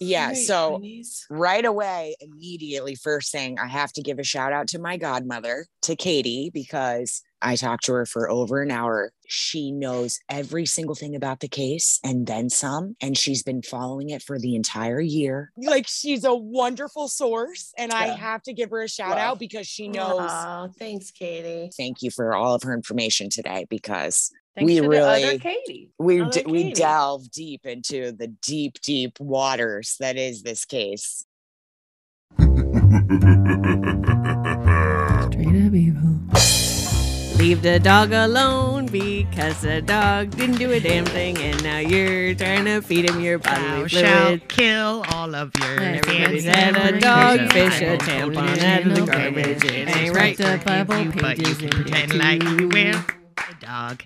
Yeah. Right, so Queenies. right away, immediately, first thing, I have to give a shout out to my godmother, to Katie, because I talked to her for over an hour. She knows every single thing about the case and then some. And she's been following it for the entire year. Like she's a wonderful source. And I have to give her a shout Love. out because she knows. Aw, thanks, Katie. Thank you for all of her information today because Thanks We to the other really- Katie. we Other d- we Katie. delve deep into the deep, deep waters that is this case. Straight up evil. Leave the dog alone because the dog didn't do a damn thing, and now you're trying to feed him your Thou bodily shalt fluid. kill all of your Everybody's kids. had a Everybody's dogfish, had a tampon out of the garbage. It ain't right to to Bible you, but you can pretend like you too. will. A dog.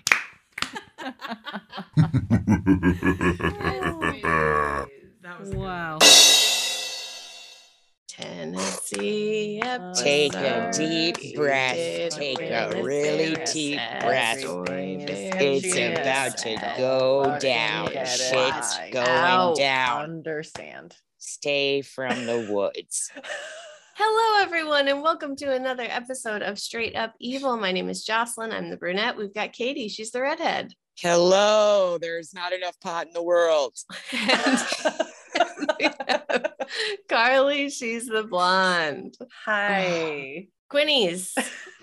Wow. Tennessee episode. Take a deep breath. Take a really deep breath. It's about to go down. get it. Shit's going Out. down. Understand. Stay from the woods. Hello, everyone, and welcome to another episode of Straight Up Evil. My name is Jocelyn. I'm the brunette. We've got Katie. She's the redhead. Hello. There's not enough pot in the world. And Carly. She's the blonde. Hi. Quinnies.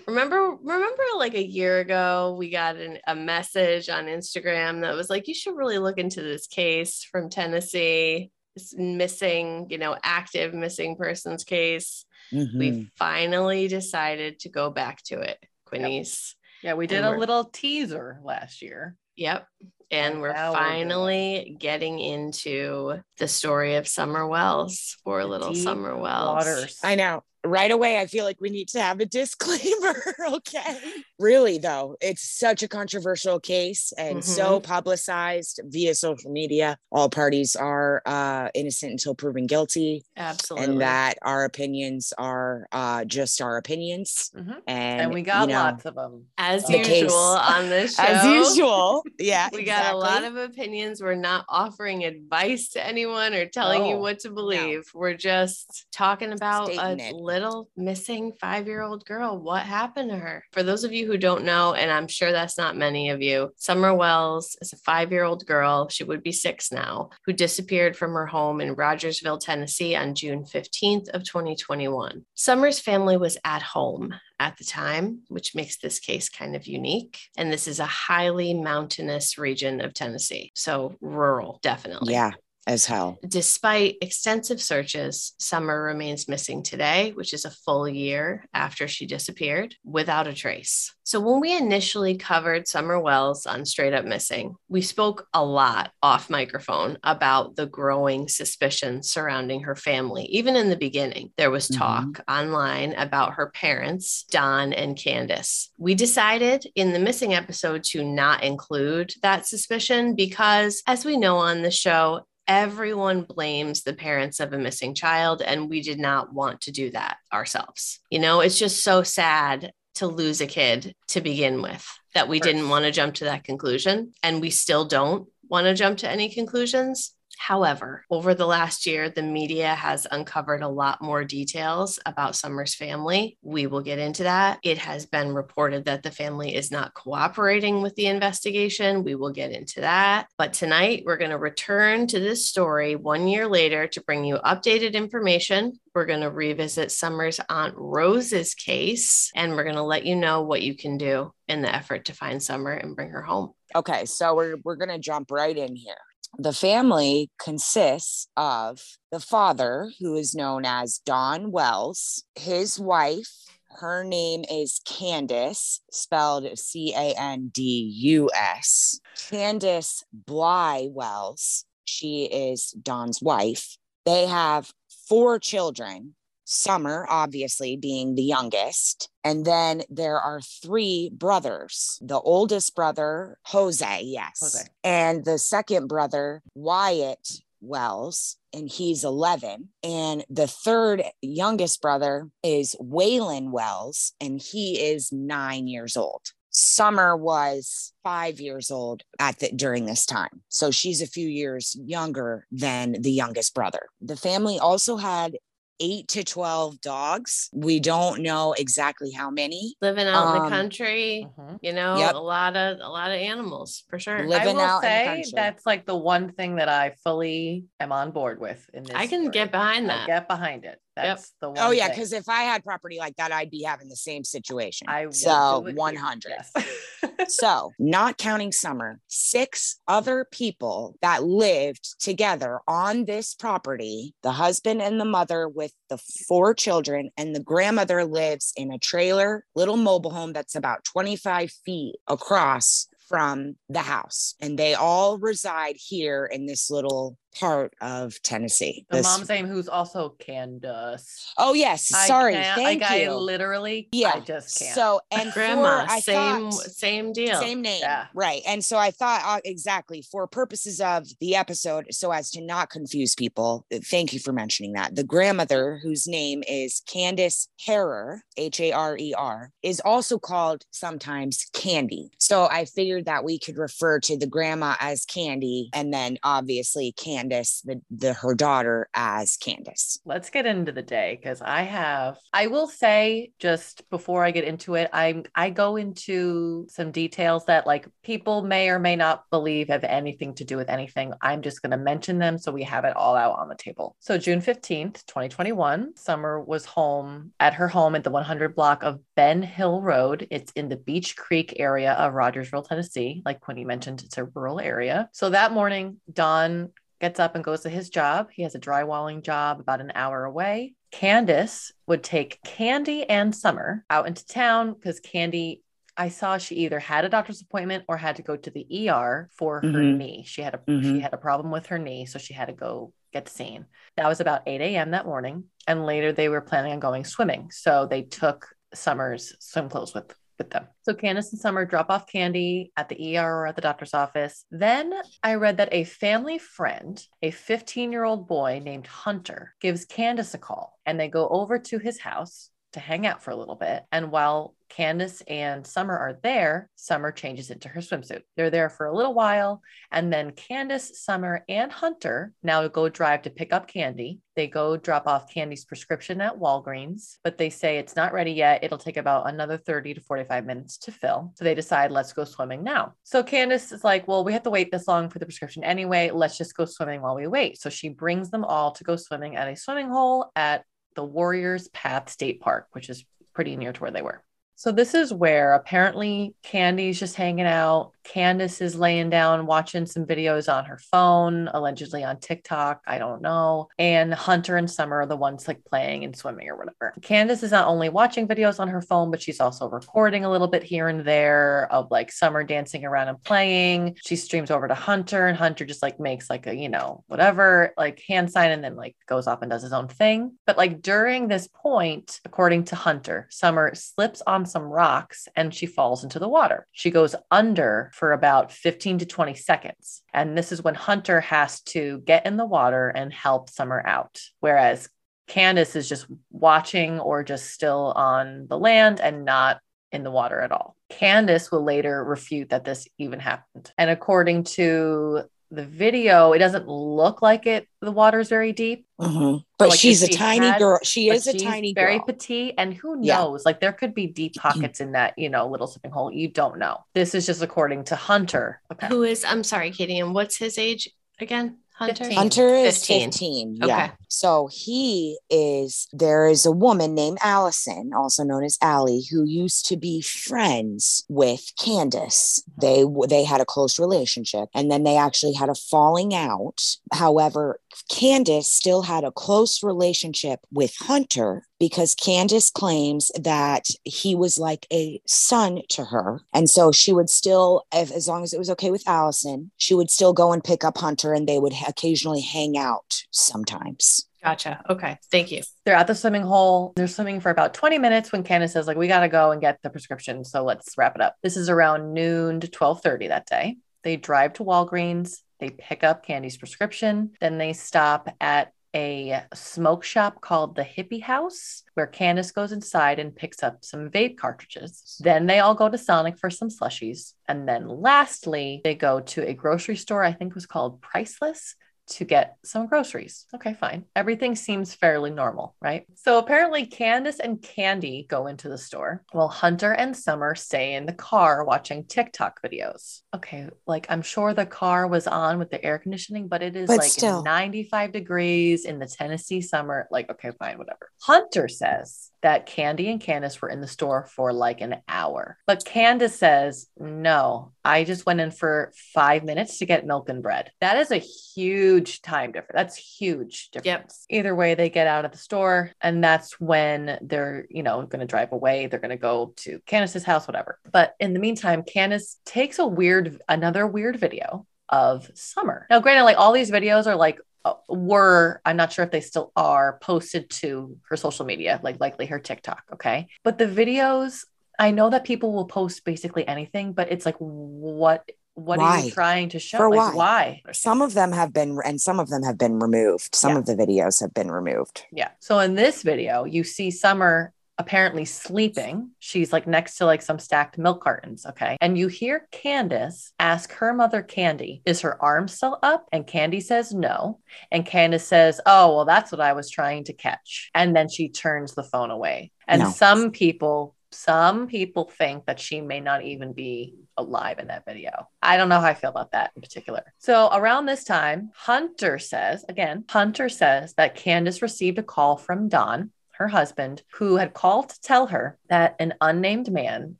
Remember, remember like a year ago, we got an, a message on Instagram that was like, you should really look into this case from Tennessee, this missing, you know, active missing persons case. Mhm. We finally decided to go back to it, Quinnies. Yeah, we did And a little teaser last year. Yep. And And we're now we're finally getting into the story of Summer Wells, poor little Deep Summer Wells. Waters. I know. Right away, I feel like we need to have a disclaimer. okay. Really, though, it's such a controversial case and so publicized via social media. All parties are uh, innocent until proven guilty, Absolutely. and that our opinions are uh, just our opinions. Mhm. And, And, we got you know, lots of them. as the usual case. on this show. as usual. Yeah. We got a lot of opinions. We're not offering advice to anyone or telling you what to believe. We're just talking about Stating a it. Little missing five year old girl. What happened to her? For those of you who don't know, and I'm sure that's not many of you, Summer Wells is a five year old girl. She would be six now, who disappeared from her home in Rogersville, Tennessee on June 15th of 2021. Summer's family was at home at the time, which makes this case kind of unique. And this is a highly mountainous region of Tennessee. So rural, definitely. Yeah, as hell. Despite extensive searches, Summer remains missing today, which is a full year after she disappeared, without a trace. So, when we initially covered Summer Wells on Straight Up Missing, we spoke a lot off microphone about the growing suspicion surrounding her family. Even in the beginning, there was Mhm. talk online about her parents, Don and Candace. We decided in the missing episode to not include that suspicion because, as we know on the show, everyone blames the parents of a missing child, and we did not want to do that ourselves. You know, it's just so sad to lose a kid to begin with that we didn't want to jump to that conclusion, and we still don't want to jump to any conclusions. However, over the last year, the media has uncovered a lot more details about Summer's family. We will get into that. It has been reported that the family is not cooperating with the investigation. We will get into that. But tonight, we're going to return to this story one year later to bring you updated information. We're going to revisit Summer's Aunt Rose's case, and we're going to let you know what you can do in the effort to find Summer and bring her home. Okay, so we're we're gonna jump right in here. The family consists of the father, who is known as Don Wells, his wife. Her name is Candace, spelled C A N D U S. Candace Bly Wells. She is Don's wife. They have four children. Summer, obviously, being the youngest. And then there are three brothers. The oldest brother, Jose, yes. Jose. And the second brother, Wyatt Wells, and he's 11. And the third youngest brother is Waylon Wells, and he is nine years old. Summer was five years old at the during this time. So she's a few years younger than the youngest brother. The family also had eight to 12 dogs. We don't know exactly how many. Living out in Um, the country, Mhm. you know, Yep. a lot of a lot of animals for sure. Living I will out in the say that's like the one thing that I fully am on board with in this. I can story. get behind I that. get behind it. That's the oh, one. Oh yeah, because if I had property like that, I'd be having the same situation. I so here. 100. Yes. So, not counting Summer, six other people that lived together on this property the husband and the mother with the four children, and the grandmother lives in a trailer, little mobile home that's about 25 feet across from the house. And they all reside here in this little part of Tennessee. the This- mom's name, who's also Candace. oh, yes. Sorry. can't- Thank like, you. I literally, yeah. I just can't. So, and Grandma, for, I same thought, same deal. same name Yeah. right and so i thought uh, exactly for purposes of the episode so as to not confuse people uh, thank you for mentioning that the grandmother whose name is candace harrer h-a-r-e-r E is also called sometimes candy so i figured that we could refer to the grandma as candy and then obviously candace the, the her daughter as candace let's get into the day because I have I will say just before I get into it, I'm I go into some details that like people may or may not believe have anything to do with anything. I'm just gonna mention them so we have it all out on the table. So June 15th, 2021, Summer was home at her home at the 100 block of Ben Hill Road. It's in the Beech Creek area of Rogersville, Tennessee. Like Quinny mentioned, it's a rural area. So that morning, Don gets up and goes to his job. He has a drywalling job about an hour away. Candace would take Candy and Summer out into town because Candy, I saw she either had a doctor's appointment or had to go to the ER for her Mhm. knee. She had a Mhm. she had a problem with her knee, so she had to go get seen. That was about 8 a.m. that morning. And later they were planning on going swimming. So they took Summer's swim clothes with with them. So Candace and Summer drop off Candy at the ER or at the doctor's office. Then I read that a family friend, a 15 year old boy named Hunter, gives Candace a call and they go over to his house to hang out for a little bit. And while Candace and Summer are there, Summer changes into her swimsuit. They're there for a little while. And then Candace, Summer, and Hunter now go drive to pick up Candy. They go drop off Candy's prescription at Walgreens, but they say it's not ready yet. It'll take about another 30 to 45 minutes to fill. So they decide, let's go swimming now. So Candace is like, well, we have to wait this long for the prescription anyway. Let's just go swimming while we wait. So she brings them all to go swimming at a swimming hole at the Warriors Path State Park, which is pretty near to where they were. So this is where apparently Candy's just hanging out. Candace is laying down watching some videos on her phone, allegedly on TikTok. I don't know. And Hunter and Summer are the ones like playing and swimming or whatever. Candace is not only watching videos on her phone, but she's also recording a little bit here and there of like Summer dancing around and playing. She streams over to Hunter, and Hunter just like makes like a, you know, whatever, like hand sign, and then like goes off and does his own thing. But like during this point, according to Hunter, Summer slips on some rocks and she falls into the water. She goes under for about 15 to 20 seconds. And this is when Hunter has to get in the water and help Summer out. Whereas Candace is just watching or just still on the land and not in the water at all. Candace will later refute that this even happened. And according to the video, it doesn't look like it. The water is very deep, Mhm. But Like, she's a she tiny had- girl. She is a she's tiny very girl. petite, and who Yeah. knows? Like there could be deep pockets in that, you know, little swimming hole. You don't know. This is just according to Hunter. Okay. Who is I'm sorry, Katie, and what's his age again? Hunter. 15. Hunter is 15. 15. Okay. Yeah. So he is, there is a woman named Allison, also known as Allie, who used to be friends with Candace. Mm-hmm. They they had a close relationship and then they actually had a falling out. However, Candace still had a close relationship with Hunter because Candace claims that he was like a son to her. And so she would still, if, as long as it was okay with Allison, she would still go and pick up Hunter and they would occasionally hang out sometimes. Gotcha. Okay. Thank you. They're at the swimming hole. They're swimming for about 20 minutes when Candace says, like, we gotta go and get the prescription. So let's wrap it up. This is around noon to 12:30 that day. They drive to Walgreens. They pick up Candy's prescription. Then they stop at a smoke shop called the Hippie House, where Candace goes inside and picks up some vape cartridges. Then they all go to Sonic for some slushies. And then lastly, they go to a grocery store, I think was called Priceless, to get some groceries. Okay, fine. Everything seems fairly normal, right? So apparently, Candace and Candy go into the store while Hunter and Summer stay in the car watching TikTok videos. Okay, like I'm sure the car was on with the air conditioning, but it is But like still. 95 degrees in the Tennessee summer. Like, okay, fine, whatever. Hunter says that Candy and Candace were in the store for like an hour, but Candace says, no, I just went in for five minutes to get milk and bread. That is a huge time difference. That's huge difference. Yep. Either way, they get out of the store, and that's when they're, you know, going to drive away. They're going to go to Candace's house, whatever. But in the meantime, Candace takes a weird, another weird video of Summer. Now, granted, like all these videos are like uh, were I'm not sure if they still are posted to her social media, like likely her TikTok. Okay, but the videos I know that people will post basically anything, but it's like what what are you trying to show? For like why? why? Some of them have been, and some of them have been removed. Some Yeah. of the videos have been removed. Yeah. So in this video, you see Summer apparently sleeping. She's like next to like some stacked milk cartons. Okay. And you hear Candace ask her mother, Candy, is her arm still up? And Candy says no. And Candace says, oh, well, that's what I was trying to catch. And then she turns the phone away. And No. some people, some people think that she may not even be alive in that video. I don't know how I feel about that in particular. So around this time, Hunter says, again, Hunter says that Candace received a call from Don, her husband, who had called to tell her that an unnamed man,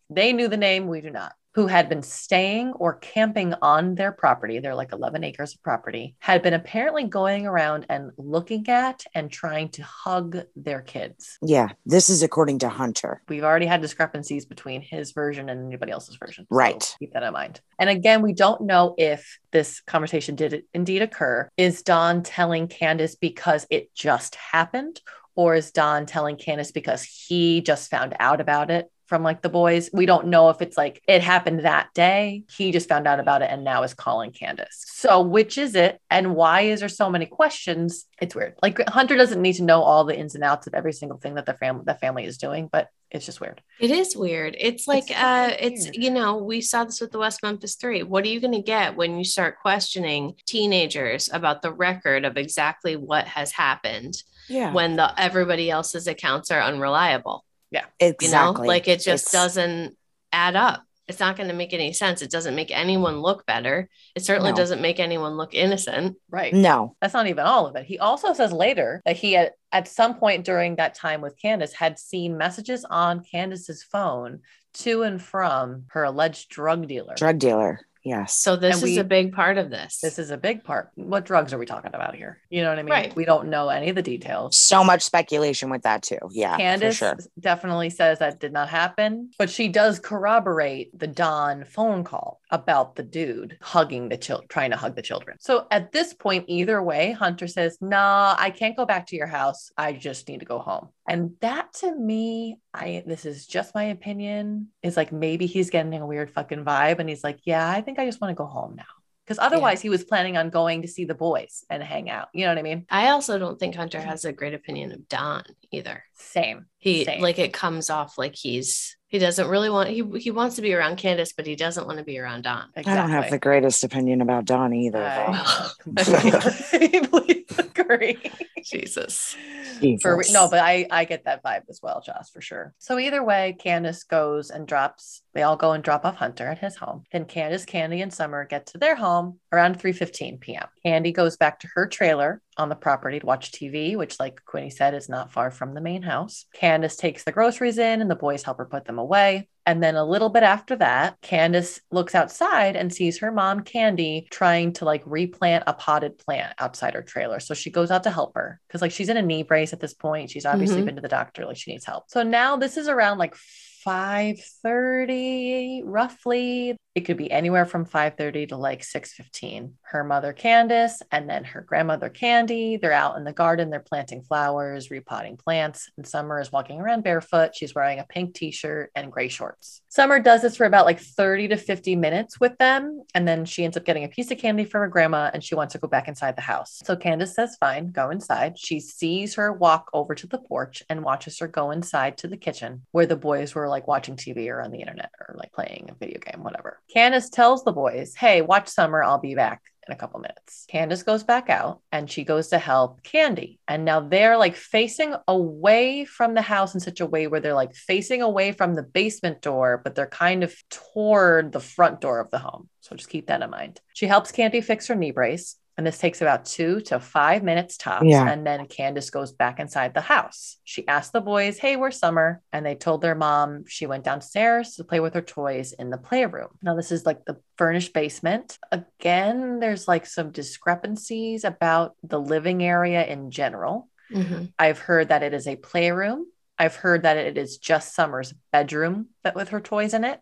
they knew the name, we do not, who had been staying or camping on their property, they're like 11 acres of property, had been apparently going around and looking at and trying to hug their kids. Yeah, this is according to Hunter. We've already had discrepancies between his version and anybody else's version. So Right. keep that in mind. And again, we don't know if this conversation did indeed occur. Is Don telling Candace because it just happened? Or is Don telling Candace because he just found out about it from like the boys? We don't know if it's like it happened that day. He just found out about it and now is calling Candace. So, which is it? And why is there so many questions? It's weird. Like Hunter doesn't need to know all the ins and outs of every single thing that the family the family is doing, but it's just weird. It is weird. It's like so uh weird. it's you know, we saw this with the West Memphis 3. What are you going to get when you start questioning teenagers about the record of exactly what has happened Yeah, when the everybody else's accounts are unreliable? You exactly. know, like it just It's- doesn't add up. It's not going to make any sense. It doesn't make anyone look better. It certainly No. doesn't make anyone look innocent. Right. No, That's not even all of it. He also says later that he had, at some point during that time with Candace, had seen messages on Candace's phone to and from her alleged drug dealer. drug dealer. Yes. So this And is we- a big part of this. This is a big part. What drugs are we talking about here? You know what I mean? Right. We don't know any of the details. so much speculation with that too. Yeah, Candace for sure. definitely says that did not happen, but she does corroborate the Don phone call about the dude hugging the child, trying to hug the children. So at this point, either way, Hunter says, "Nah, I can't go back to your house. I just need to go home." And that to me, I this is just my opinion, is like maybe he's getting a weird fucking vibe, and he's like, "Yeah, I think I just want to go home now." Because otherwise, he was planning on going to see the boys and hang out. You know what I mean? I also don't think Hunter has a great opinion of Don either. Same. He Same. like it comes off like he's he doesn't really want he he wants to be around Candace, but he doesn't want to be around Don. I don't have the greatest opinion about Don either. though. I agree. Jesus. For, no, but I I get that vibe as well, Joss, for sure. So either way, Candace goes and drops. They all go and drop off Hunter at his home. Then Candace, Candy, and Summer get to their home around 3:15 p.m. Candy goes back to her trailer on the property to watch TV, which, like Quinny said, is not far from the main house. Candace takes the groceries in, and the boys help her put them away. And then a little bit after that, Candace looks outside and sees her mom, Candy, trying to like replant a potted plant outside her trailer. So she goes out to help her because like she's in a knee brace at this point. She's obviously Mhm. been to the doctor, like she needs help. So now this is around like 5:30 roughly. It could be anywhere from 5:30 to like 6:15. Her mother Candace and then her grandmother Candy, they're out in the garden, they're planting flowers, repotting plants, and Summer is walking around barefoot. She's wearing a pink t-shirt and gray shorts. Summer does this for about like 30 to 50 minutes with them, and then she ends up getting a piece of candy from her grandma and she wants to go back inside the house. So Candace says, "Fine, go inside." She sees her walk over to the porch and watches her go inside to the kitchen where the boys were like watching TV or on the internet or like playing a video game, whatever. Candace tells the boys, Hey, watch Summer, I'll be back in a couple minutes. Candace goes back out and she goes to help Candy. And now they're like facing away from the house in such a way where they're like facing away from the basement door, but they're kind of toward the front door of the home. So just keep that in mind. She helps Candy fix her knee brace. And this takes about two to five minutes tops. Yeah. And then Candace goes back inside the house. She asked the boys, Hey, where's Summer? And they told their mom she went downstairs to play with her toys in the playroom. Now, this is like the furnished basement. Again, there's like some discrepancies about the living area in general. Mhm. I've heard that it is a playroom. I've heard that it is just Summer's bedroom but with her toys in it.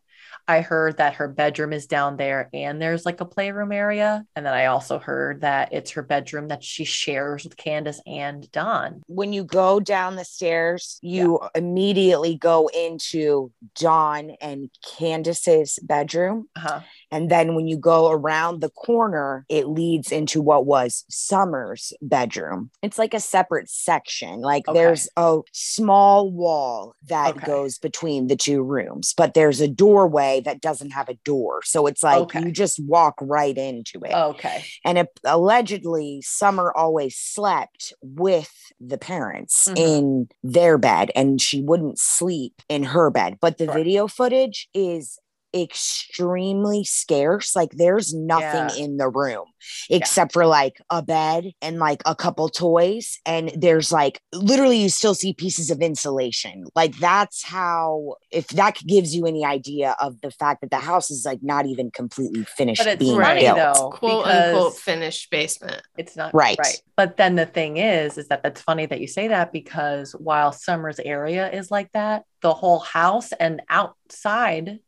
I heard that her bedroom is down there and there's like a playroom area. And then I also heard that it's her bedroom that she shares with Candace and Don. when you go down the stairs, you immediately go into Don and Candace's bedroom. Uh-huh. And then when you go around the corner, it leads into what was Summer's bedroom. It's like a separate section. Like Okay. there's a small wall that Okay. goes between the two rooms, but there's a doorway that doesn't have a door. So it's like Okay. you just walk right into it. Okay. And it, allegedly, Summer always slept with the parents Mhm. in their bed and she wouldn't sleep in her bed. But the video footage is extremely scarce. Like there's nothing Yeah. in the room except for like a bed and like a couple toys. And there's like literally you still see pieces of insulation. Like that's how, if that gives you any idea of the fact that the house is like not even completely finished But it's being funny built. though, Quote unquote finished basement. it's not Right. Right. But then the thing is, is that that's funny that you say that because while Summer's area is like that, the whole house and outside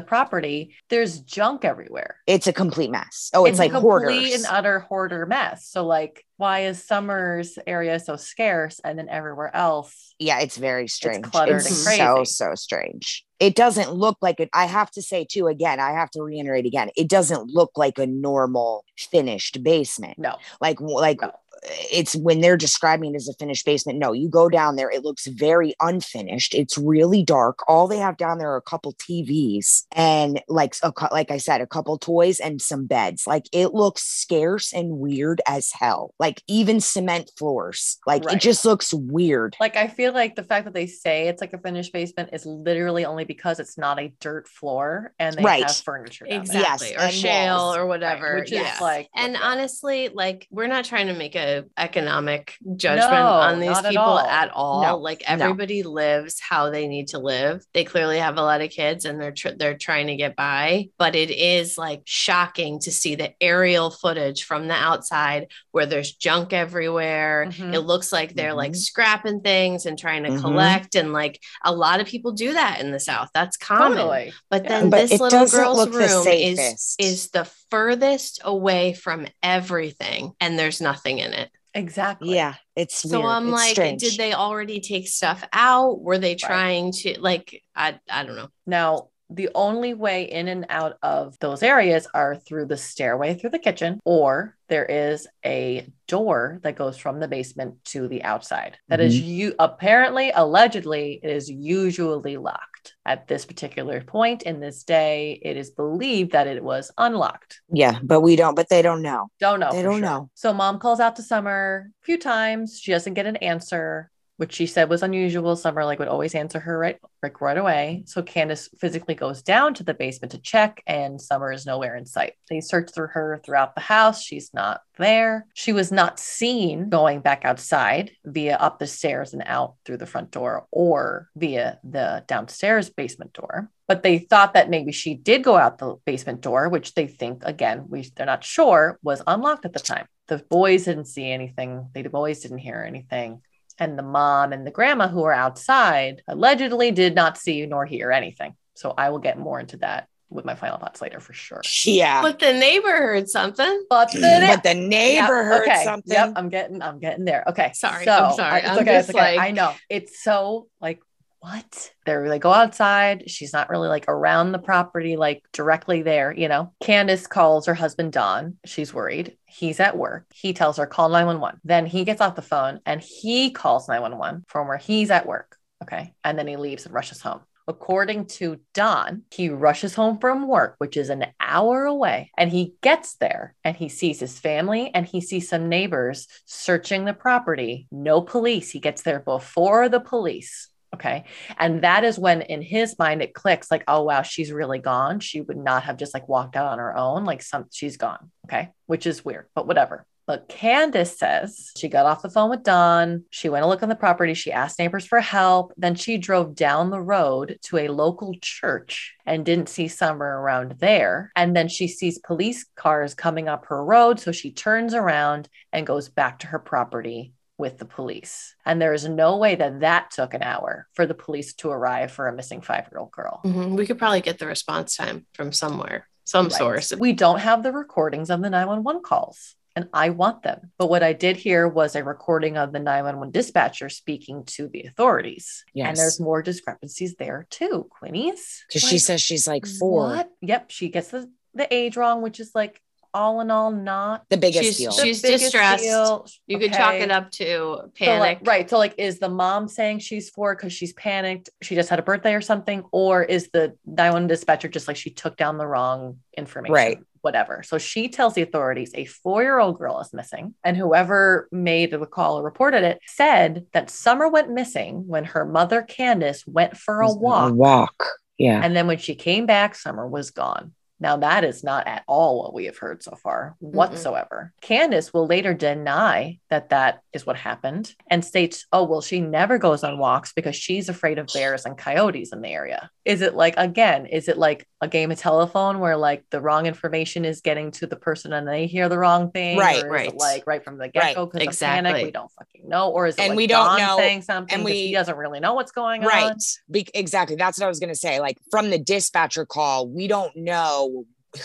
the property, there's junk everywhere. It's a complete mess. Oh, it's, like a complete hoarders. and utter hoarder mess. So like, why is Summer's area so scarce and then everywhere else? yeah, it's very strange. cluttered It's and so crazy. so strange. It doesn't look like it. I have to say too. Again, I have to reiterate again. It doesn't look like a normal finished basement. No, Like like No. It's when they're describing it as a finished basement. No, you go down there. It looks very unfinished. It's really dark. All they have down there are a couple TVs and like a, like I said, a couple toys and some beds. Like it looks scarce and weird as hell. Like even cement floors. Like Right. it just looks weird. like I feel like the fact that they say it's like a finished basement is literally only because it's not a dirt floor and they Right. have furniture. Exactly. Yes, or and shale walls. or whatever. which is yeah. like- and yeah. honestly, like we're not trying to make a economic judgment No, on these not at people all. at all. No, like no. everybody lives how they need to live. They clearly have a lot of kids and they're tr- they're trying to get by, but it is like shocking to see the aerial footage from the outside where there's junk everywhere. Mhm. It looks like they're like Mhm. scrapping things and trying to Mhm. collect and like a lot of people do that in the south. That's common. Totally. But then But this it little girl's room is is the furthest away from everything, and there's nothing in it. Exactly. Yeah, it's So weird. I'm It's like, strange. did they already take stuff out? Were they trying to like? I I don't know. Now, the only way in and out of those areas are through the stairway through the kitchen, or there is a door that goes from the basement to the outside. That is mm-hmm. you apparently, allegedly, it is usually locked. At this particular point in this day, it is believed that it was unlocked. yeah, but we don't. But they don't know. Don't know. They don't sure. know. So mom calls out to Summer a few times. She doesn't get an answer, which she said was unusual. Summer like would always answer her right like right away. So Candace physically goes down to the basement to check, and Summer is nowhere in sight. They search through her throughout the house. She's not there. She was not seen going back outside via up the stairs and out through the front door or via the downstairs basement door. But they thought that maybe she did go out the basement door, which they think again, we they're not sure was unlocked at the time. The boys didn't see anything. The boys didn't hear anything. And the mom and the grandma who are outside allegedly did not see nor hear anything. So I will get more into that with my final thoughts later for sure. Yeah. But the neighbor heard something. But the, But the neighbor Yep, heard okay. something. Yep, I'm getting, I'm getting there. Okay, Sorry, so, I'm sorry. I- it's I'm okay, it's okay. like- I know it's so like what they're they go outside. She's not really like around the property, like directly there. You know, Candace calls her husband Don. She's worried. He's at work. He tells her call nine one one. Then he gets off the phone and he calls nine one one from where he's at work. Okay, and then he leaves and rushes home. According to Don, he rushes home from work, which is an hour away, and he gets there and he sees his family and he sees some neighbors searching the property. No police. He gets there before the police. Okay. And that is when in his mind it clicks like, oh, wow, she's really gone. She would not have just like walked out on her own. Like, some she's gone. Okay. Which is weird, but whatever. But Candace says she got off the phone with Don. She went to look on the property. She asked neighbors for help. Then she drove down the road to a local church and didn't see Summer around there. And then she sees police cars coming up her road. So she turns around and goes back to her property with the police. And there is no way that that took an hour for the police to arrive for a missing five year old girl. Mhm. We could probably get the response time from somewhere, some Right. source. We don't have the recordings of the 911 calls. And I want them. But what I did hear was a recording of the 911 dispatcher speaking to the authorities. Yes. And there's more discrepancies there too, Quinny's. Because she says she's like four. What? Yep. She gets the, the age wrong, which is like all in all not The biggest She's- deal. She's biggest distressed. deal. You could chalk it up to So, panic. like, right. So, like, is the mom saying she's four because she's panicked? She just had a birthday or something? Or is the 911 dispatcher just like she took down the wrong information? Right. Whatever. So she tells the authorities a four year old girl is missing. And whoever made the call or reported it said that Summer went missing when her mother, Candace, went for a walk. A walk. Yeah. And then when she came back, Summer was gone. Now, that is not at all what we have heard so far whatsoever. Candace will later deny that that is what happened and states, oh, well, she never goes on walks because she's afraid of bears and coyotes in the area. Is it like, again, is it like a game of telephone where like the wrong information is getting to the person and they hear the wrong thing? Right, or is right. it like right from the get go because exactly. of panic? We don't fucking know. Or is it And like we don't Don know- saying something and we- he doesn't really know what's going on? Right. Be- exactly. That's what I was going to say. Like from the dispatcher call, we don't know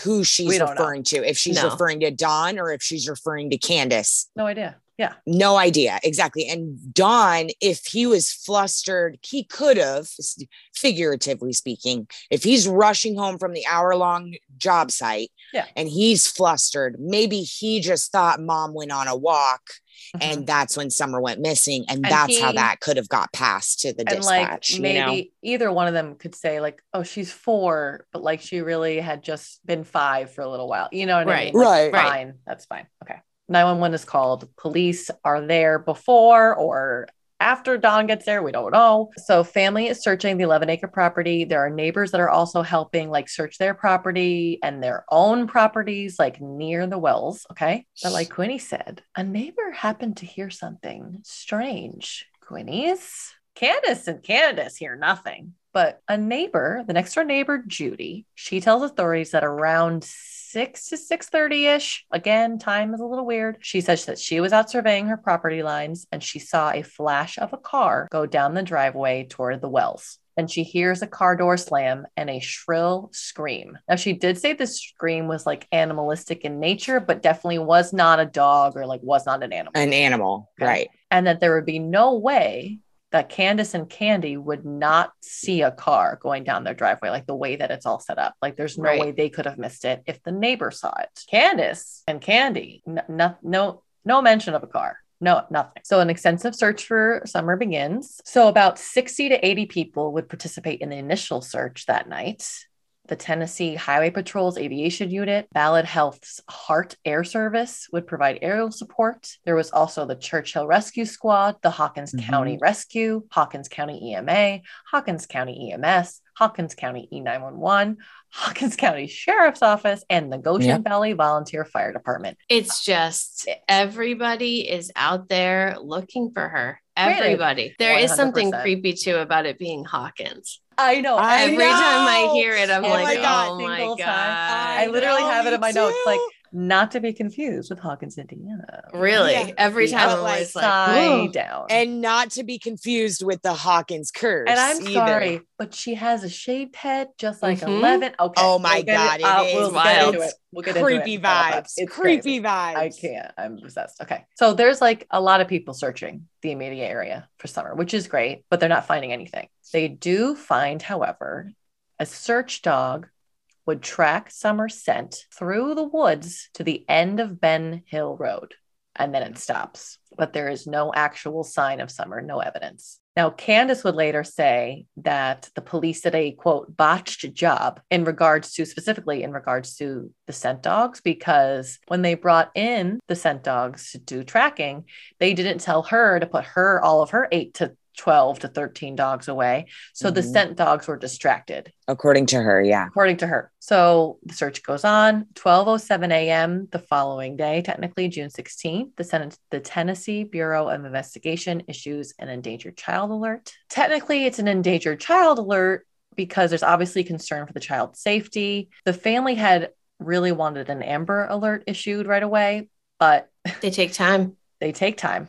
who she's We don't know. referring to. If she's No. referring to Don or if she's referring to Candace. No idea. Yeah. No idea. Exactly. And Don, if he was flustered, he could have, figuratively speaking, if he's rushing home from the hour long job site Yeah. and he's flustered, maybe he just thought mom went on a walk Mhm. and that's when Summer went missing. And, And that's how that could have got passed to the and like dispatch. maybe you know? either one of them could say like oh she's four but like she really had just been five for a little while you know what i mean Like, Right. Right. fine that's fine okay 911 is called police are there before or after Don gets there, we don't know. So, family is searching the 11 acre property. There are neighbors that are also helping, like, search their property and their own properties, like near the Wells. Okay. But, like Quinny said, a neighbor happened to hear something strange. Quinny's Candace and Candace hear nothing. But a neighbor, the next door neighbor, Judy, she tells authorities that around 6 to 6:30-ish, again, time is a little weird. She says that she was out surveying her property lines and she saw a flash of a car go down the driveway toward the Wells. Then she hears a car door slam and a shrill scream. Now, she did say the scream was like animalistic in nature, but definitely was not a dog or like was not an animal An animal. Okay. Right. and that there would be no way that Candace and Candy would not see a car going down their driveway, like the way that it's all set up. Like there's no Right. way they could have missed it if the neighbor saw it. Candace and Candy, no, no, no mention of a car. No, nothing. So an extensive search for Summer begins. So about 60 to 80 people would participate in the initial search that night. The Tennessee Highway Patrol's aviation unit, Ballad Health's Heart Air Service would provide aerial support. There was also the Church Hill Rescue Squad, the Hawkins Mhm. County Rescue, Hawkins County EMA, Hawkins County EMS, Hawkins County E911, Hawkins County Sheriff's Office, and the Goshen Yep. Valley Volunteer Fire Department. It's just everybody is out there looking for her. Granted, Everybody. There is something 100%. creepy too about it being Hawkins. I know. I Every time I hear it, I'm Oh like, my God. oh my god. time. I I literally have it in my notes. Like too. Not to be confused with Hawkins, Indiana. Really? Yeah. Every The time I'm But, like, always like, Upside down. And not to be confused with the Hawkins curse. And I'm either. sorry, but she has a shaved head just like Mhm. 11. Okay. Oh my we'll God, it uh, is we'll get into it. We'll get into creepy it. Uh, vibes. it's creepy crazy. vibes. I can't. I'm obsessed. Okay. So there's like a lot of people searching the immediate area for summer, which is great, but they're not finding anything. They do find, however, a search dog would track Summer scent through the woods to the end of Ben Hill Road, and then it stops. But there is no actual sign of Summer, no evidence. Now, Candace would later say that the police did a quote botched job in regards to specifically in regards to the scent dogs, because when they brought in the scent dogs to do tracking, they didn't tell her to put her all of her eight to 12 to 13 dogs away. So the Mhm. scent dogs were distracted According to her, yeah. according to her. So the search goes on. 12:07 a.m. the following day, technically June 16th, the, Sen- the Tennessee Bureau of Investigation issues an endangered child alert. Technically, it's an endangered child alert because there's obviously concern for the child's safety. The family had really wanted an Amber alert issued right away, but They take time. they take time.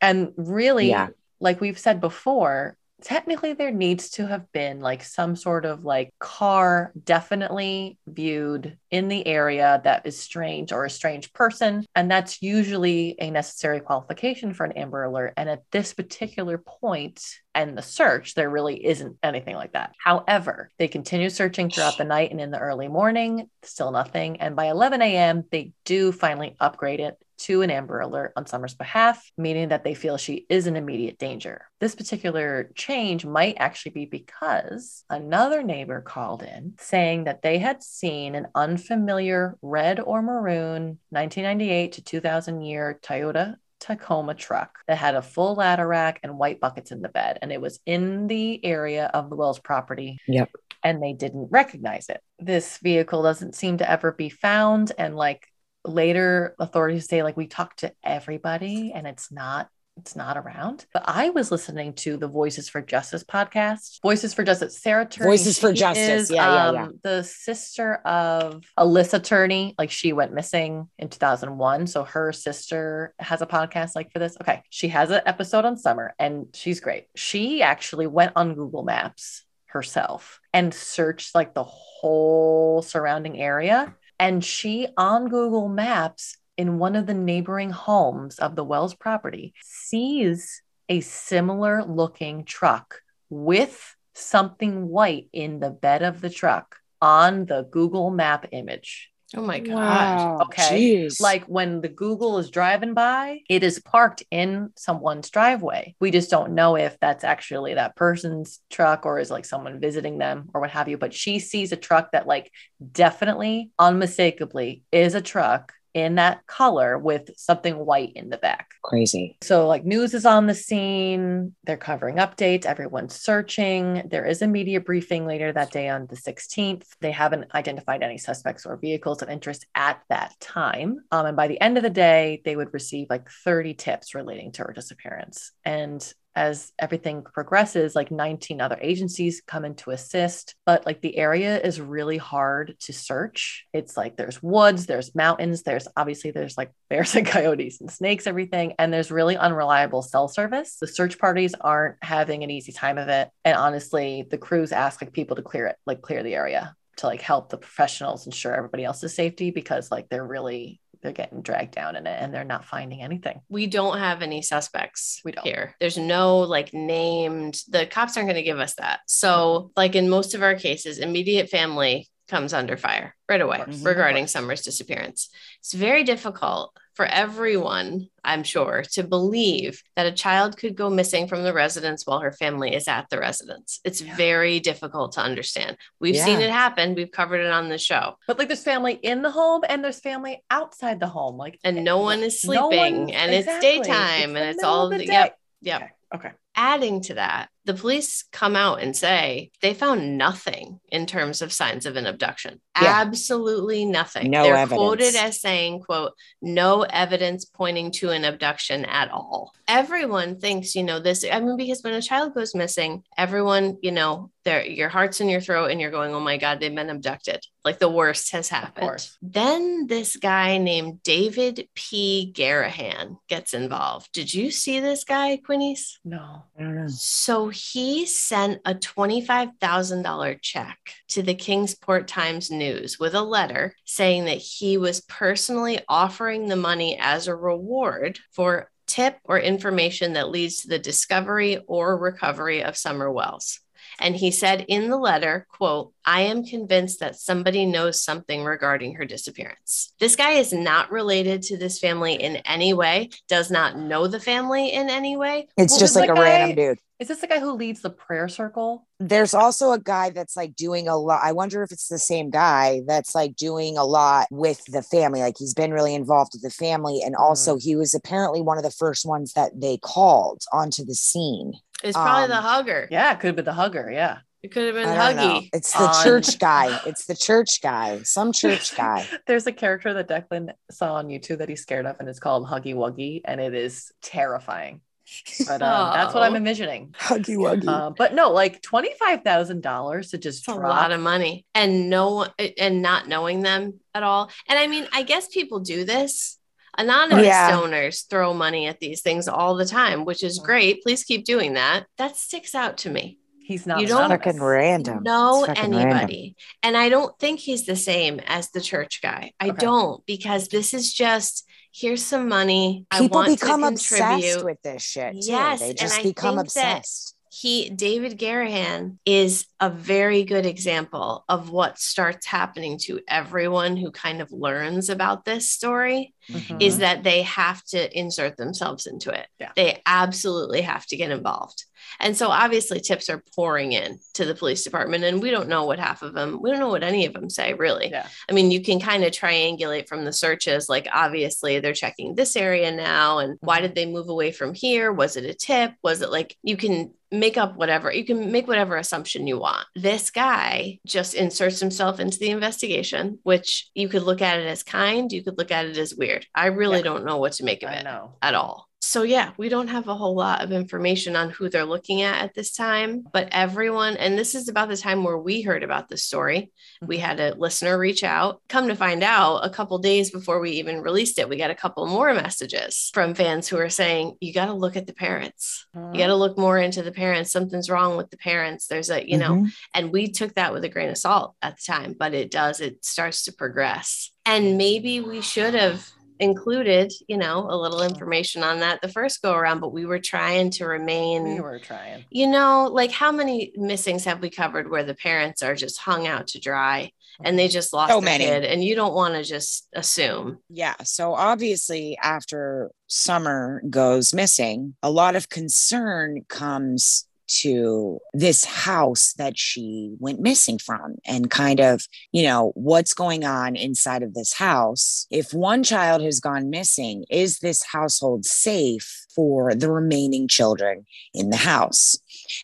And really, Yeah. Like we've said before, technically there needs to have been like some sort of like car definitely viewed in the area that is strange or a strange person. And that's usually a necessary qualification for an Amber Alert. And at this particular point and the search, there really isn't anything like that. However, they continue searching throughout the night and in the early morning, still nothing. And by 11 a.m., they do finally upgrade it to an Amber Alert on Summer's behalf, meaning that they feel she is in immediate danger. This particular change might actually be because another neighbor called in saying that they had seen an unfamiliar red or maroon 1998 to 2000 year Toyota Tacoma truck that had a full ladder rack and white buckets in the bed. And it was in the area of the Wells property. Yep. And they didn't recognize it. This vehicle doesn't seem to ever be found. And like later authorities say, like, we talked to everybody and it's not. It's not around. But I was listening to the Voices for Justice podcast. Voices for Justice. Sarah Turney. Voices for Justice. is, Yeah, yeah, yeah. um, The sister of Alyssa Turney. Like she went missing in 2001. So her sister has a podcast like for this. Okay. She has an episode on summer and she's great. She actually went on Google Maps herself and searched like the whole surrounding area. And she on Google Maps in one of the neighboring homes of the Wells property sees a similar looking truck with something white in the bed of the truck on the Google map image. Oh my God. Wow. Okay. Jeez. Like when the Google is driving by, it is parked in someone's driveway. We just don't know if that's actually that person's truck or is like someone visiting them or what have you. But she sees a truck that, like, definitely, unmistakably is a truck in that color with something white in the back. crazy. So, like, news is on the scene. They're covering updates. Everyone's searching. There is a media briefing later that day on the 16th. They haven't identified any suspects or vehicles of interest at that time. Um, and by the end of the day, they would receive like 30 tips relating to her disappearance. And as everything progresses, like 19 other agencies come in to assist, but like the area is really hard to search. It's like there's woods, there's mountains, there's obviously there's like bears and coyotes and snakes, everything, and there's really unreliable cell service. The search parties aren't having an easy time of it, and honestly, the crews ask like people to clear it, like clear the area to like help the professionals ensure everybody else's safety because like they're really they're getting dragged down in it and they're not finding anything. We don't have any suspects We don't. here. There's no like named, the cops aren't going to give us that. So, like in most of our cases, immediate family comes under fire right away regarding Summer's disappearance. It's very difficult for everyone, I'm sure, to believe that a child could go missing from the residence while her family is at the residence. It's Yeah. very difficult to understand. We've seen it happen. We've covered it on the show. But like there's family in the home and there's family outside the home. Like And no one is no sleeping one's- and it's daytime the and it's all the the, day. yep, yep. Okay. Okay. Adding to that, the police come out and say they found nothing in terms of signs of an abduction. Yeah. Absolutely nothing. No They're evidence. quoted as saying, quote, no evidence pointing to an abduction at all. Everyone thinks, you know, this, I mean, because when a child goes missing, everyone, you know, their your heart's in your throat and you're going, oh my God, they've been abducted. Like the worst has happened. Then this guy named David P. Garahan gets involved. Did you see this guy, Quinnies? No. I don't know. So he sent a $25,000 check to the Kingsport Times News with a letter saying that he was personally offering the money as a reward for tip or information that leads to the discovery or recovery of Summer Wells. And he said in the letter, quote, I am convinced that somebody knows something regarding her disappearance. This guy is not related to this family in any way, does not know the family in any way. It's Well, just like a guy- random dude. Is this the guy who leads the prayer circle? There's also a guy that's like doing a lot. I wonder if it's the same guy that's like doing a lot with the family. Like he's been really involved with the family. And mm-hmm. also, he was apparently one of the first ones that they called onto the scene. It's probably the Um, hugger. Yeah, it could have been the hugger. Yeah. It could have been I know. Huggy. It's the On- church guy. It's the church guy. Some church guy. There's a character that Declan saw on YouTube that he's scared of, and it's called Huggy Wuggy, and it is terrifying. But um, that's what I'm Oh. envisioning. Huggy wuggy. Uh, but no, like twenty five thousand dollars to just It's a lot of money and no and not knowing them at all. And I mean, I guess people do this. Anonymous Yeah. donors throw money at these things all the time, which is Mhm. great. Please keep doing that. That sticks out to me. He's not. You don't- anonymous. fucking random. know It's fucking random. anybody. And I don't think he's the same as the church guy. I Okay. don't because this is just here's some money. People I want become to obsessed with this shit. Too. Yes, They and just I become think that- obsessed. He David Garahan is a very good example of what starts happening to everyone who kind of learns about this story Mhm. is that they have to insert themselves into it. Yeah. They absolutely have to get involved. And so obviously tips are pouring in to the police department and we don't know what half of them we don't know what any of them say really. Yeah. I mean, you can kind of triangulate from the searches. Like, obviously, they're checking this area now. And why did they move away from here? Was it a tip? Was it like you can make up whatever, you can make whatever assumption you want. This guy just inserts himself into the investigation, which you could look at it as kind, you could look at it as weird. I really Yeah. don't know what to make of I it know. at all. So, yeah, we don't have a whole lot of information on who they're looking at at this time, but everyone, and this is about the time where we heard about this story. We had a listener reach out. Come to find out, a couple days before we even released it, we got a couple more messages from fans who are saying, You got to look at the parents. You got to look more into the parents. Something's wrong with the parents. There's a, you know, Mhm. and we took that with a grain of salt at the time, but it does, it starts to progress. And maybe we should have included, you know, a little mm-hmm. information on that the first go around, but we were trying to remain We were trying. you know, like how many missings have we covered where the parents are just hung out to dry and they mm-hmm. just lost So their many. kid and you don't want to just assume. Yeah. So obviously, after Summer goes missing, a lot of concern comes to this house that she went missing from and kind of, you know, what's going on inside of this house. If one child has gone missing, is this household safe for the remaining children in the house?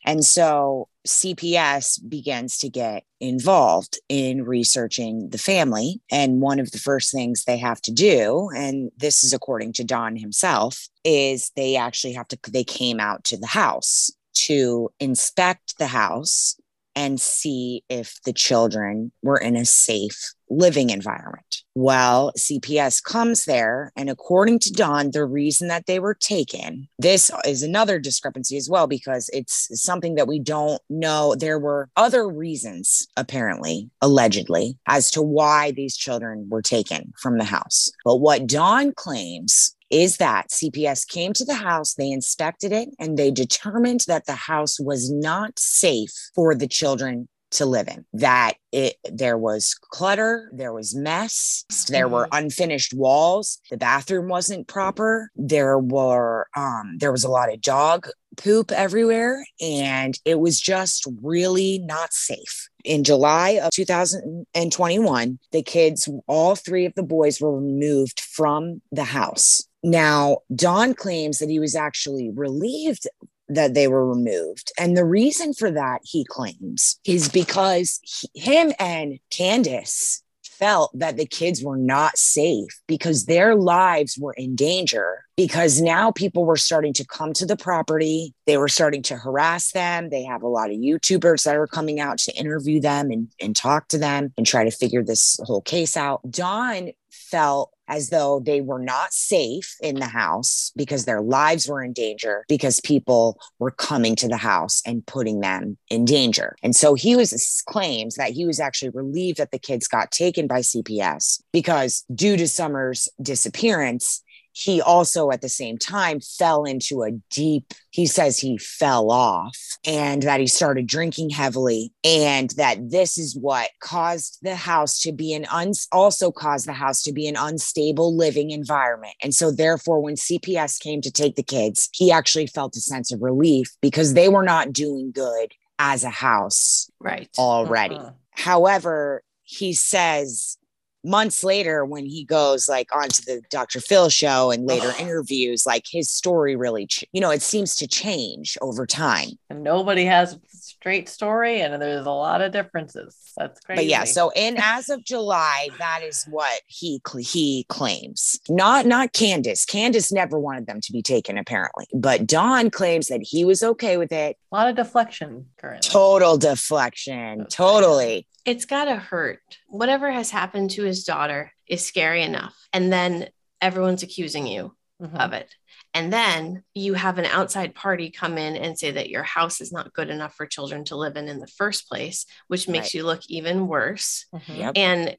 And so CPS begins to get involved in researching the family. And one of the first things they have to do, and this is according to Don himself, is they actually have to, they came out to the house to inspect the house and see if the children were in a safe living environment. Well, CPS comes there, and according to Don, the reason that they were taken, this is another discrepancy as well, because it's something that we don't know. There were other reasons, apparently, allegedly, as to why these children were taken from the house. But what Don claims is that CPS came to the house, they inspected it, and they determined that the house was not safe for the children to live in that it there was clutter there was mess there were unfinished walls the bathroom wasn't proper there were um there was a lot of dog poop everywhere and it was just really not safe. In July of 2021 the kids all three of the boys were removed from the house now Don claims that he was actually relieved that they were removed. And the reason for that, he claims, is because he, him and Candace felt that the kids were not safe because their lives were in danger because now people were starting to come to the property. They were starting to harass them. They have a lot of YouTubers that are coming out to interview them and, and talk to them and try to figure this whole case out. Don felt as though they were not safe in the house because their lives were in danger because people were coming to the house and putting them in danger. And so he was claims that he was actually relieved that the kids got taken by CPS because due to Summer's disappearance, he also at the same time fell into a deep he says he fell off and that he started drinking heavily and that this is what caused the house to be an un- also caused the house to be an unstable living environment and so therefore when cps came to take the kids he actually felt a sense of relief because they were not doing good as a house Right. already Uh-uh. however he says months later when he goes like onto the dr phil show and later interviews like his story really ch- you know it seems to change over time. And nobody has a straight story, and there's a lot of differences. That's crazy. but yeah so in as of july that is what he cl- he claims. Not not candace. Candace never wanted them to be taken apparently. But don claims that he was okay with it. A lot of deflection currently. total deflection. Totally It's got to hurt. Whatever has happened to his daughter is scary enough. And then everyone's accusing you Mhm. of it. And then you have an outside party come in and say that your house is not good enough for children to live in in the first place, which makes Right. you look even worse. Mhm. Yep. And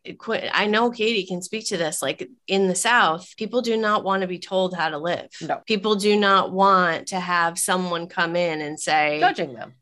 I know Katie can speak to this. Like in the South, people do not want to be told how to live. No. People do not want to have someone come in and say, Judging them.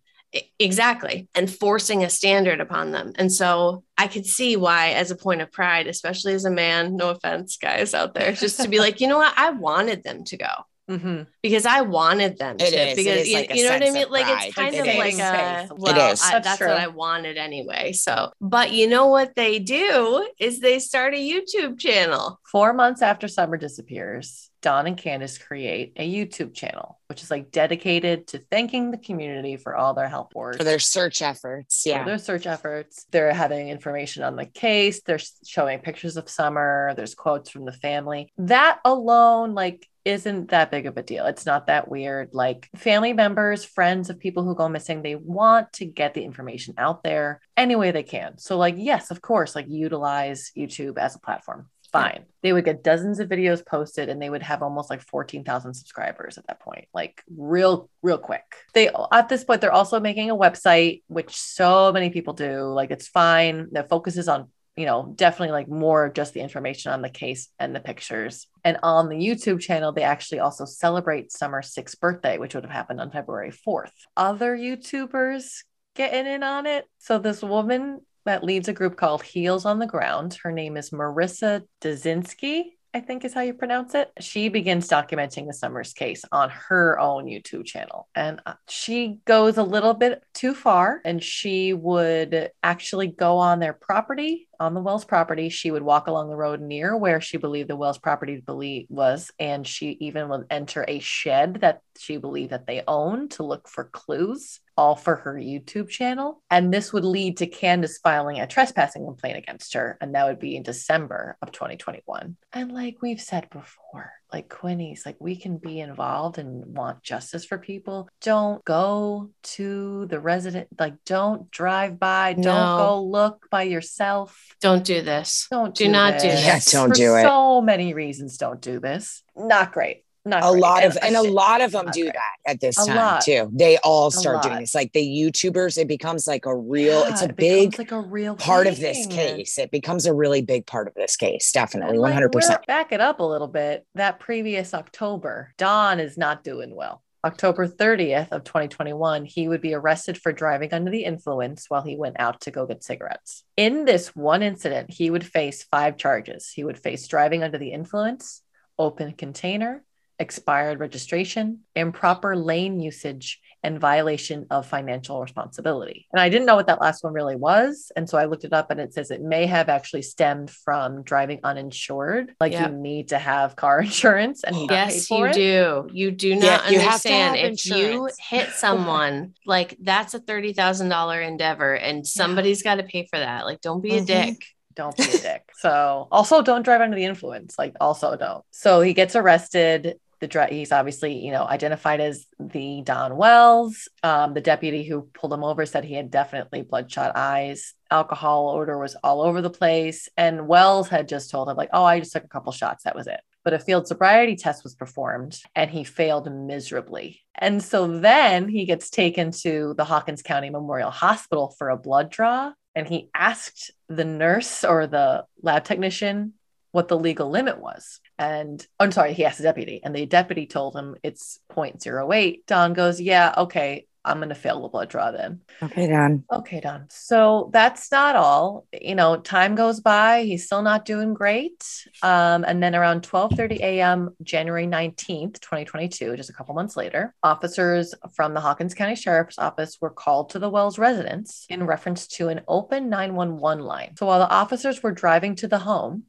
Exactly. And forcing a standard upon them. And so I could see why, as a point of pride, especially as a man, no offense, guys out there, just to be like, you know what? I wanted them to go Mhm. because I wanted them It to. is. Because is you, like you know what I mean? of Like it's kind It of is. like a It well, is. I, That's that's true. what I wanted anyway. So, but you know what they do is they start a YouTube channel. Four months after Summer disappears, Don and Candace create a YouTube channel, which is like dedicated to thanking the community for all their help work. for their search efforts for yeah their search efforts. They're having information on the case. They're showing pictures of Summer. There's quotes from the family. That alone, like, isn't that big of a deal. It's not that weird. Like, family members, friends of people who go missing, they want to get the information out there any way they can. So, like, yes, of course, like, utilize YouTube as a platform. Fine. They would get dozens of videos posted and they would have almost like 14,000 subscribers at that point, like real, real quick. They, at this point, they're also making a website, which so many people do. Like it's fine. The focus is on, you know, definitely like more just the information on the case and the pictures. And on the YouTube channel, they actually also celebrate Summer's sixth birthday, which would have happened on February 4th. Other YouTubers getting in on it. So this woman that leads a group called Heels on the Ground. Her name is Marissa Dazinski, I think is how you pronounce it. She begins documenting the Summers case on her own YouTube channel. And uh, she goes a little bit too far and she would actually go on their property, on the Wells property. She would walk along the road near where she believed the Wells property was. And she even would enter a shed that she believed that they owned to look for clues all for her YouTube channel. And this would lead to Candace filing a trespassing complaint against her. And that would be in December of 2021. And like we've said before, like Quinny's, like we can be involved and want justice for people. Don't go to the resident, like don't drive by, don't go look by yourself. Don't do this. Don't Do not do this. Yeah, don't For do it. So many reasons don't do this. Not great. Not a lot of and a lot of them do great. that at this A time lot. too they all start doing this like the youtubers it becomes like a real it's a it big like a real part of this case it becomes a really big part of this case definitely like, 100% Back it up a little bit. That previous October, Don is not doing well. October 30th of 2021, he would be arrested for driving under the influence while he went out to go get cigarettes. In this one incident, he would face five charges. He would face driving under the influence, open container, expired registration, improper lane usage, and violation of financial responsibility. And I didn't know what that last one really was. And so I looked it up and it says it may have actually stemmed from driving uninsured. Like Yep. you need to have car insurance and he got paid Yes, for you it. do. You do not Yeah, you have to understand. have if you hit someone, like that's a thirty thousand dollar endeavor, and somebody's got to pay for that. Like, don't be a Mhm. dick. Don't be a dick. So also don't drive under the influence. Like also don't. So he gets arrested The he's obviously, you know, identified as the Don Wells. Um, the deputy who pulled him over said he had definitely bloodshot eyes. Alcohol odor was all over the place, and Wells had just told him like, "Oh, I just took a couple shots. That was it." But a field sobriety test was performed, and he failed miserably. And so then he gets taken to the Hawkins County Memorial Hospital for a blood draw, and he asked the nurse or the lab technician what the legal limit was. And I'm sorry, he asked the deputy, and the deputy told him it's 0.08. Don goes, Yeah, okay, I'm going to fail the blood draw then. Okay, Don. Okay, Don. So that's not all. You know, time goes by. He's still not doing great. Um, and then around 12:30 a.m., January 19th, 2022, just a couple months later, officers from the Hawkins County Sheriff's Office were called to the Wells residence in reference to an open 911 line. So while the officers were driving to the home,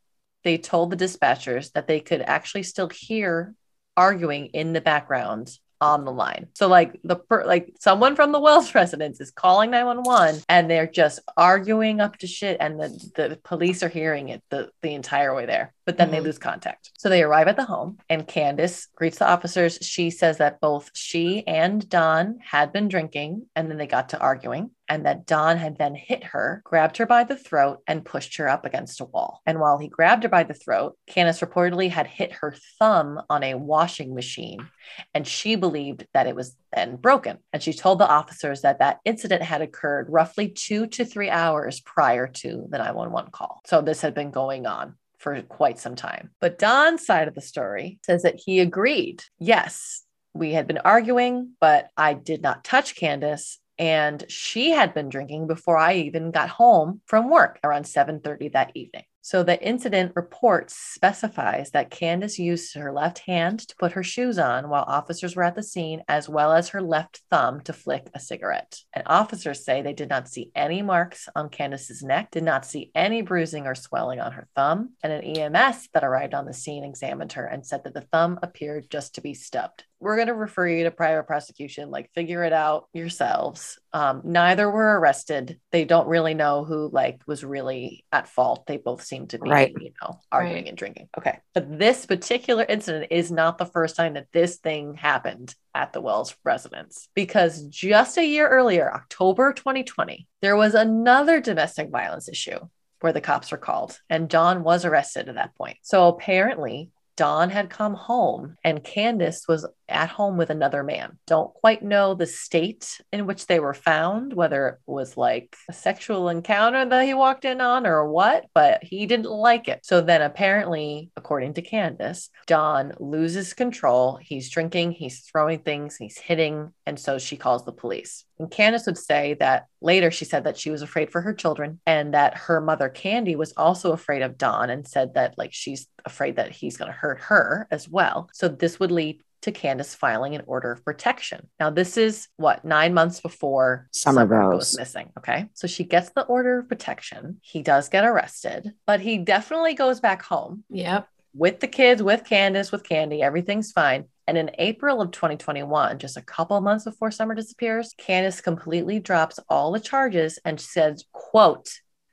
they told the dispatchers that they could actually still hear arguing in the background on the line. So like the per- like someone from the Wells residence is calling 911 and they're just arguing up to shit and the, the police are hearing it the, the entire way there. But then they Mhm. lose contact. So they arrive at the home and Candace greets the officers. She says that both she and Don had been drinking and then they got to arguing and that Don had then hit her, grabbed her by the throat, and pushed her up against a wall. And while he grabbed her by the throat, Candace reportedly had hit her thumb on a washing machine, and she believed that it was then broken. And she told the officers that that incident had occurred roughly two to three hours prior to the 911 call. So this had been going on for quite some time. But Don's side of the story says that he agreed. Yes, we had been arguing, but I did not touch Candace and she had been drinking before I even got home from work around 7:30 that evening. So the incident report specifies that Candace used her left hand to put her shoes on while officers were at the scene, as well as her left thumb to flick a cigarette. And officers say they did not see any marks on Candace's neck, did not see any bruising or swelling on her thumb. And an EMS that arrived on the scene examined her and said that the thumb appeared just to be stubbed. We're going to refer you to private prosecution, like figure it out yourselves. Um, neither were arrested. They don't really know who like was really at fault. They both seem to be, Right. you know, arguing Right. and drinking. Okay. But this particular incident is not the first time that this thing happened at the Wells residence because just a year earlier, October 2020, there was another domestic violence issue where the cops were called and Don was arrested at that point. So apparently, Don had come home and Candace was at home with another man. Don't quite know the state in which they were found, whether it was like a sexual encounter that he walked in on or what, but he didn't like it. So then apparently, according to Candace, Don loses control. He's drinking, he's throwing things, he's hitting. And so she calls the police. And Candace would say that later she said that she was afraid for her children and that her mother Candy was also afraid of Don and said that like she's afraid that he's going to hurt her as well. So this would lead to Candace filing an order of protection. Now this is what 9 months before Summer goes goes. missing, okay? So she gets the order of protection. He does get arrested, but he definitely goes back home Yep. with the kids, with Candace, with Candy, everything's fine. And in April of 2021, just a couple of months before Summer disappears, Candace completely drops all the charges and says, quote,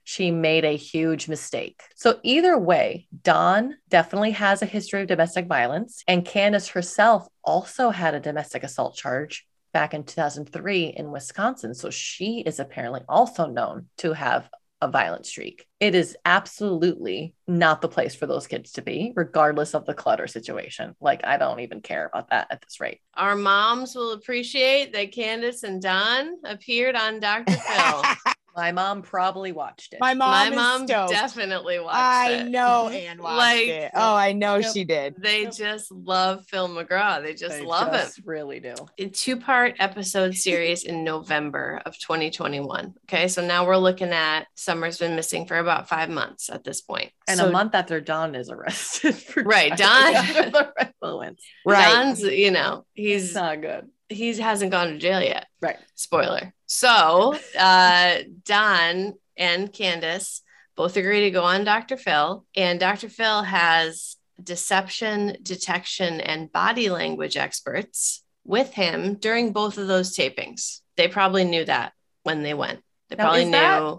she made a huge mistake. So either way, Don definitely has a history of domestic violence, and Candace herself also had a domestic assault charge back in 2003 in Wisconsin. So she is apparently also known to have a violent streak. It is absolutely not the place for those kids to be, regardless of the clutter situation. Like, I don't even care about that at this rate. Our moms will appreciate that Candace and Don appeared on Dr. Phil. My mom probably watched it. My mom, My mom stoked. definitely watched I it. I know mm-hmm. Anne watched Like- it. Oh, I know Yep. she did. They just love Phil McGraw. They just They love him. Really do. a two part episode series in November of 2021. Okay, so now we're looking at Summer's been missing for about five months at this. And so a month after Don is arrested. For Right, driving Don- the influence. Right. Don's, you know, He's he's not good. He hasn't gone to jail yet. Right. Spoiler. So uh Don and Candace both agree to go on Dr. Phil, and Dr. Phil has deception, detection, and body language experts with him during both of those tapings. They probably knew that when they went. They Now, probably knew. that-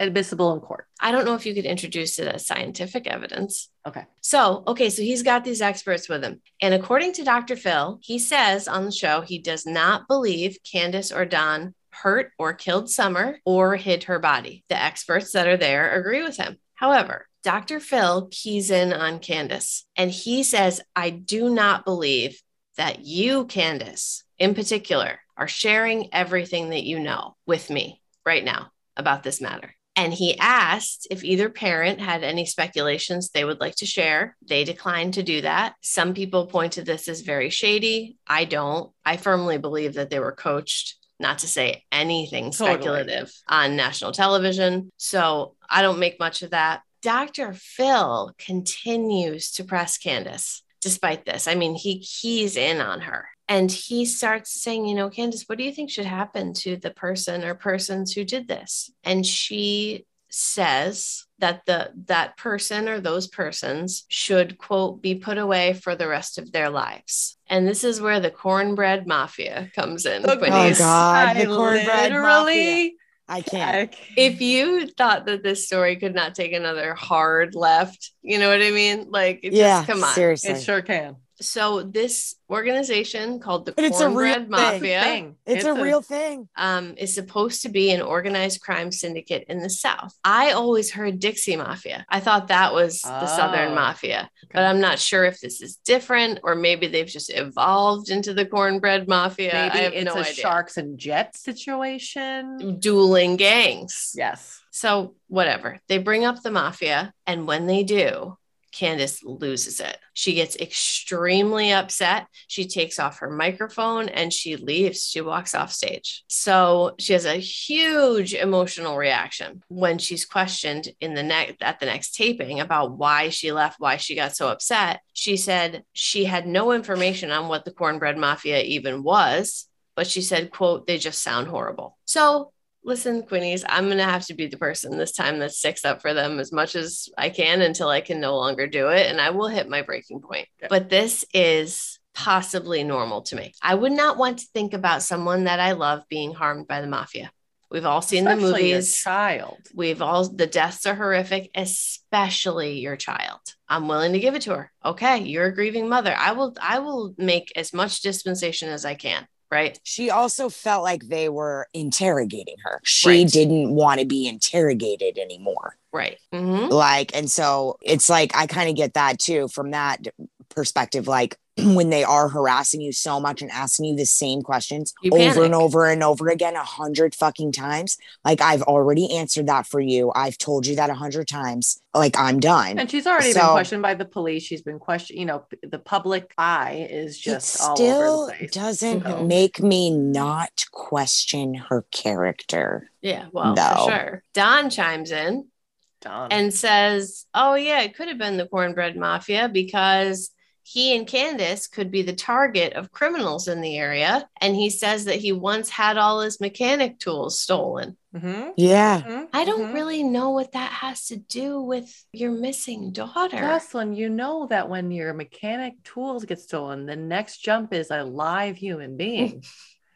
admissible in court. I don't know if you could introduce it as scientific evidence. Okay. So, okay, so he's got these experts with him. And according to Dr. Phil, he says on the show he does not believe Candace or Don hurt or killed Summer or hid her body. The experts that are there agree with him. However, Dr. Phil keys in on Candace and he says, I do not believe that you, Candace, in particular, are sharing everything that you know with me right now about this matter. And he asked if either parent had any speculations they would like to share. They declined to do that. Some people point to this as very shady. I don't. I firmly believe that they were coached not to say anything Totally. speculative on national television. So I don't make much of that. Dr. Phil continues to press Candace despite this. I mean, he keys in on her and he starts saying, you know, Candace, what do you think should happen to the person or persons who did this? And she says that the that person or those persons should quote be put away for the rest of their lives and this is where the cornbread mafia comes in The Quinnies. Oh. God, the I cornbread literally. I can't. If you thought that this story could not take another hard left you know what i mean like it yeah, just come on seriously. it sure can. So this organization called the But it's a real cornbread thing. mafia Thing. it's, a real thing. um, is supposed to be an organized crime syndicate in the South. I always heard Dixie Mafia. I thought that was the Southern Oh, Mafia, okay. but I'm not sure if this is different or maybe they've just evolved into the cornbread mafia. Maybe I have it's no a idea. sharks and jets situation. Dueling gangs. Yes. So, whatever. They bring up the mafia, and when they do, Candace loses it. She gets extremely upset. She takes off her microphone and she leaves. She walks off stage. So she has a huge emotional reaction when she's questioned in the next at the next taping about why she left, why she got so upset. She said she had no information on what the cornbread mafia even was, but she said, quote, they just sound horrible. So listen, Quinnies, I'm going to have to be the person this time that sticks up for them as much as I can until I can no longer do it. And I will hit my breaking point. But this is possibly normal to me. I would not want to think about someone that I love being harmed by the mafia. We've all seen the Especially your movies. child. We've all, the deaths are horrific, especially your child. I'm willing to give it to her. Okay, you're a grieving mother. I will, I will make as much dispensation as I can. Right. She also felt like they were interrogating her. She Right. didn't want to be interrogated anymore. Right. Mhm. Like, and so it's like I kind of get that too from that perspective. Like, when they are harassing you so much and asking you the same questions You over panic. and over and over again a hundred fucking times. Like, I've already answered that for you. I've told you that a hundred times. Like, I'm done. And she's already been questioned by the police. She's been questioned. You know, the public eye is it just all still over the place. doesn't So- make me not question her character. Yeah, well, No. for sure. Don chimes in Done. and says, Oh, yeah, it could have been the cornbread mafia because he and Candace could be the target of criminals in the area. And he says that he once had all his mechanic tools stolen. Mhm, Yeah. mhm, I don't mhm. really know what that has to do with your missing daughter. Jocelyn, you know that when your mechanic tools get stolen, the next jump is a live human being.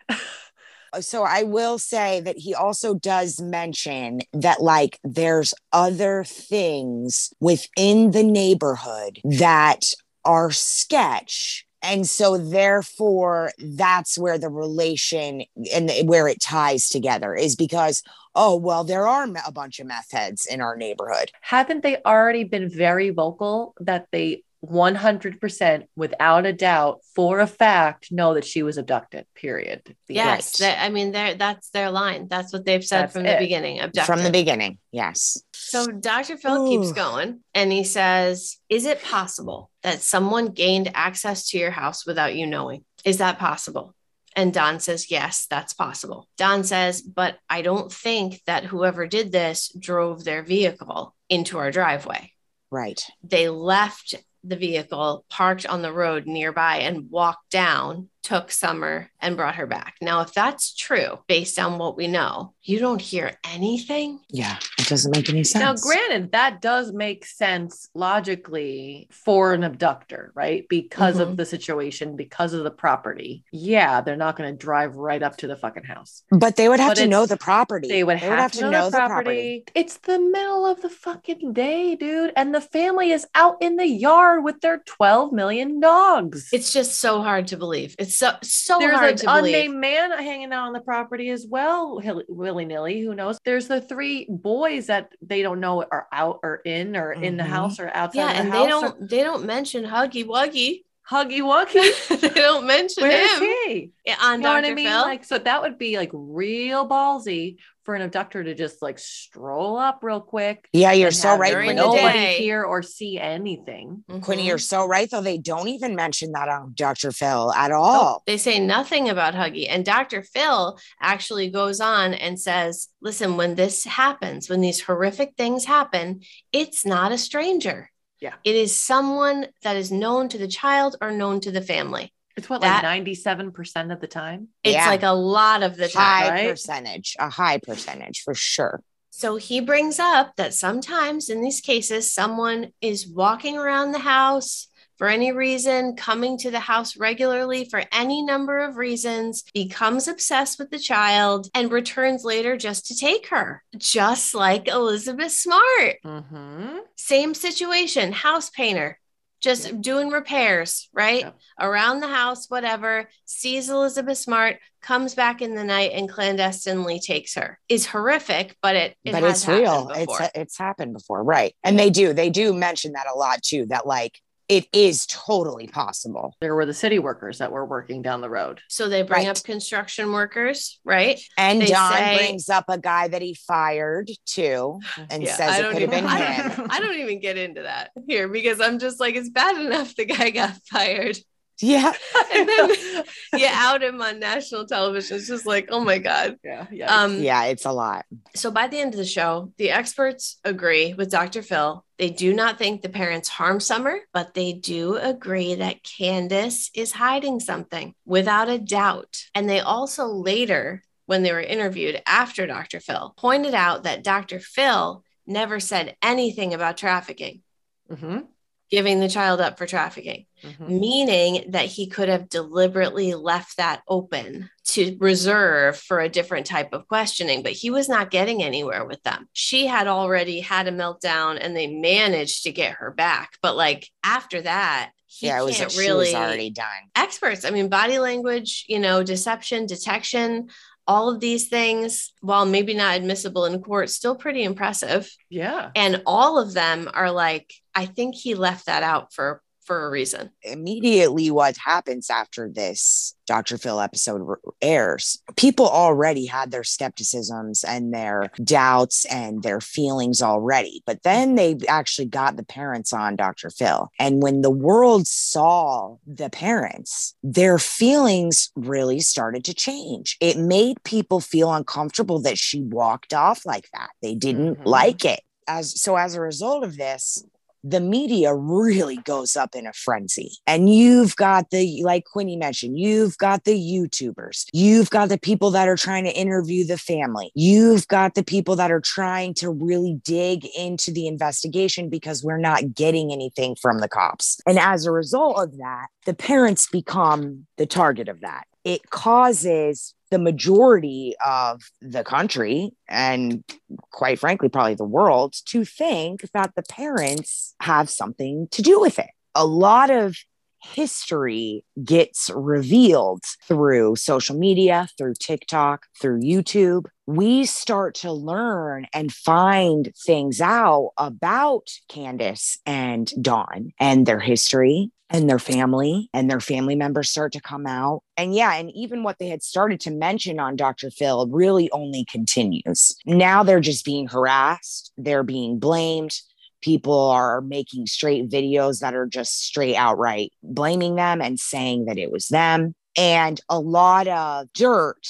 so I will say that he also does mention that like there's other things within the neighborhood that are sketch and so therefore that's where the relation and where it ties together is because oh well there are a bunch of meth heads in our neighborhood Haven't they already been very vocal that they 100% without a doubt for a fact know that she was abducted, period? Yes, Right. that- I mean, they're, that's their line. That's what they've said That's from the beginning. Abducted. from the beginning yes So Dr. Phil keeps going and he says, Is it possible that someone gained access to your house without you knowing? Is that possible? And Don says, Yes, that's possible. Don says, But I don't think that whoever did this drove their vehicle into our driveway. right They left the vehicle parked on the road nearby and walked down took Summer and brought her back. Now, if that's true, based on what we know, you don't hear anything. Yeah, it doesn't make any sense. Now, granted, that does make sense logically for an abductor, right? Because Mhm. of the situation, because of the property. Yeah, they're not going to drive right up to the fucking house. but they would have But to know the property. They would have, to, know, the property. It's the middle of the fucking day, dude. And the family is out in the yard with their 12 million dogs. It's just so hard to believe. It's so so There's hard an to believe. unnamed man hanging out on the property as well, willy nilly. Who knows? There's the three boys that they don't know are out or in or in the Mhm. house or outside yeah, the and house. they don't they don't mention Huggy Wuggy. Huggy Wuggy. they don't mention Where is him he? on You know Dr. what I mean? Phil. Like, so that would be like real ballsy for an abductor to just like stroll up real quick. yeah, you're so right. during Quinny. the Nobody day. hear or see anything. Quinny, Mhm. you're so right, though. They don't even mention that on Dr. Phil at Oh, all. They say nothing about Huggy. And Dr. Phil actually goes on and says, listen, when this happens, when these horrific things happen, it's not a stranger. Yeah. It is someone that is known to the child or known to the family. It's what, That- like 97% of the time? It's Yeah. like a lot of the time. high right? percentage, a high percentage for sure. So he brings up that sometimes in these cases, someone is walking around the house for any reason, coming to the house regularly for any number of reasons, becomes obsessed with the child, and returns later just to take her, just like Elizabeth Smart. Mm-hmm. Same situation, house painter. Just doing repairs, right? Yep. Around the house, whatever, sees Elizabeth Smart, comes back in the night and clandestinely takes her. Is horrific, but it, it but it's real. happened It's it's happened before, right? And they do they do mention that a lot too. That like it is totally possible. There were the city workers that were working down the road. So they bring Right. up construction workers, right? And They Don say- brings up a guy that he fired too, and Yeah, says it don't could have been I him. I don't even get into that here because I'm just like, it's bad enough the guy got fired. Yeah, And then you out him on national television. It's just like, oh my God. yeah, yeah. Um, yeah, it's a lot. So by the end of the show, the experts agree with Dr. Phil. They do not think the parents harm Summer, but they do agree that Candace is hiding something without a doubt. And they also later, when they were interviewed after Dr. Phil, pointed out that Dr. Phil never said anything about trafficking, Mhm, giving the child up for trafficking mhm. meaning that he could have deliberately left that open to reserve for a different type of questioning, but he was not getting anywhere with them. She had already had a meltdown and they managed to get her back. But like after that, he yeah, it was. can't really was already done. experts. I mean, body language, you know, deception, detection, all of these things, while maybe not admissible in court, still pretty impressive. Yeah. And all of them are like, I think he left that out for for a reason. immediately what happens after this Dr. Phil episode airs, people already had their skepticisms and their doubts and their feelings already. But then they actually got the parents on Dr. Phil. And when the world saw the parents, their feelings really started to change. It made people feel uncomfortable that she walked off like that. They didn't Mhm. like it. As so as a result of this, the media really goes up in a frenzy. And you've got the, like Quinny mentioned, you've got the YouTubers, you've got the people that are trying to interview the family, you've got the people that are trying to really dig into the investigation because we're not getting anything from the cops. And as a result of that, the parents become the target of that. It causes the majority of the country and quite frankly, probably the world, to think that the parents have something to do with it. A lot of history gets revealed through social media, through TikTok, through YouTube. We start to learn and find things out about Candace and Don and their history and their family and their family members start to come out. And yeah, and even what they had started to mention on Dr. Phil really only continues. Now they're just being harassed, they're being blamed. People are making straight videos that are just straight outright blaming them and saying that it was them. And a lot of dirt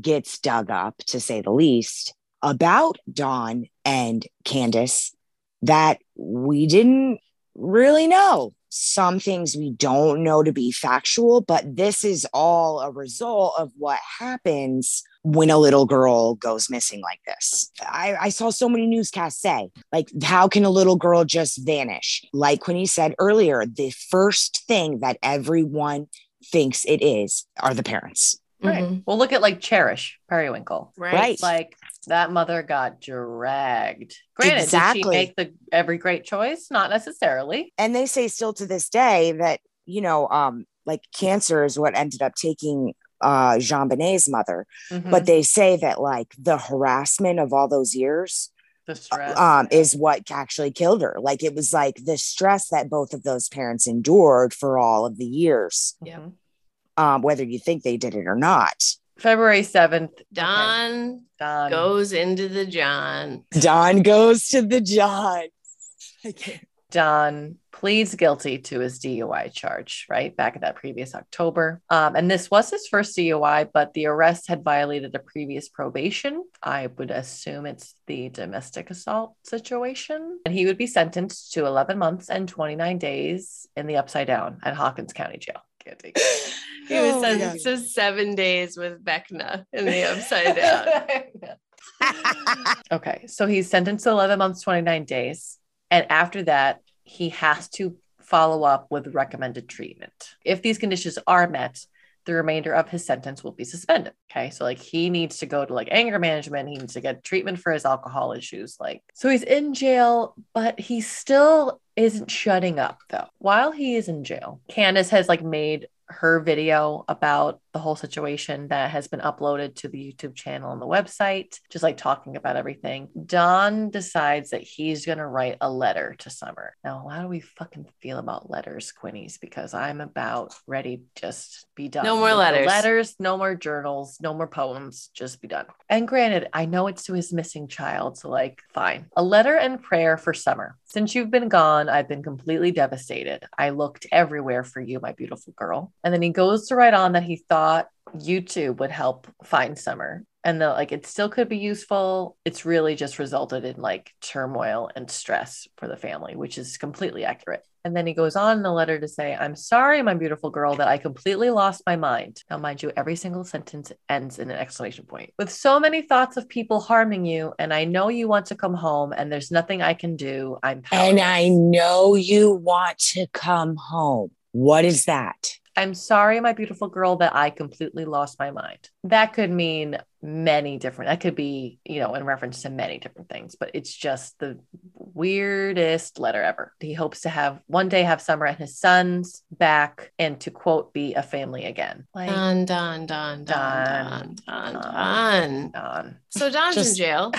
gets dug up, to say the least, about Don and Candace that we didn't really know some things we don't know to be factual, but this is all a result of what happens when a little girl goes missing like this. I, I saw so many newscasts say, like, how can a little girl just vanish? Like when Quinny said earlier, the first thing that everyone thinks it is are the parents. Right. Mhm. Well, look at like Cherish Periwinkle. Right. Right. Like that mother got dragged. Granted, did Exactly. she make the every great choice? Not necessarily. and they say still to this day that you know um like cancer is what ended up taking uh JonBenét's mother Mhm. but they say that like the harassment of all those years the stress. um is what actually killed her like it was like the stress that both of those parents endured for all of the years Yeah. Um whether you think they did it or not February 7th. Don Don. goes into the John. don goes to the john Don pleads guilty to his DUI charge, right? Back at that previous October. Um, and this was his first DUI, but the arrest had violated a previous probation. I would assume it's the domestic assault situation. And he would be sentenced to 11 months and 29 days in the upside down at Hawkins County Jail. Candy. He was Oh sentenced to seven days with Vecna in the upside down. okay. So he's sentenced to 11 months, 29 days. And after that, he has to follow up with recommended treatment. If these conditions are met, the remainder of his sentence will be suspended. Okay. So, like, he needs to go to like anger management. He needs to get treatment for his alcohol issues. Like, so he's in jail, but he still isn't shutting up, though. While he is in jail, Candace has like made her video about the whole situation that has been uploaded to the YouTube channel and the website, just like talking about everything. Don decides that he's going to write a letter to Summer. Now, how do we fucking feel about letters, Quinnies? Because I'm about ready to just be done. No more letters. letters, no more journals, no more poems, just be done. And granted, I know it's to his missing child, so like, fine. A letter and prayer for Summer. Since you've been gone, I've been completely devastated. I looked everywhere for you, my beautiful girl. And then he goes to write on that he thought YouTube would help find Summer. And the like it still could be useful. It's really just resulted in like turmoil and stress for the family, which is completely accurate. And then he goes on in the letter to say, I'm sorry, my beautiful girl, that I completely lost my mind. Now, mind you, every single sentence ends in an exclamation point. With so many thoughts of people harming you, and I know you want to come home, and there's nothing I can do. I'm powerless. and i know you want to come home what is that I'm sorry, my beautiful girl, that I completely lost my mind. That could mean many different, that could be, you know, in reference to many different things, but it's just the weirdest letter ever. He hopes to have one day have Summer and his sons back and to quote, be a family again. Like, Don, Don, Don, Don, Don, Don, Don. Don. Don. So Don's in jail.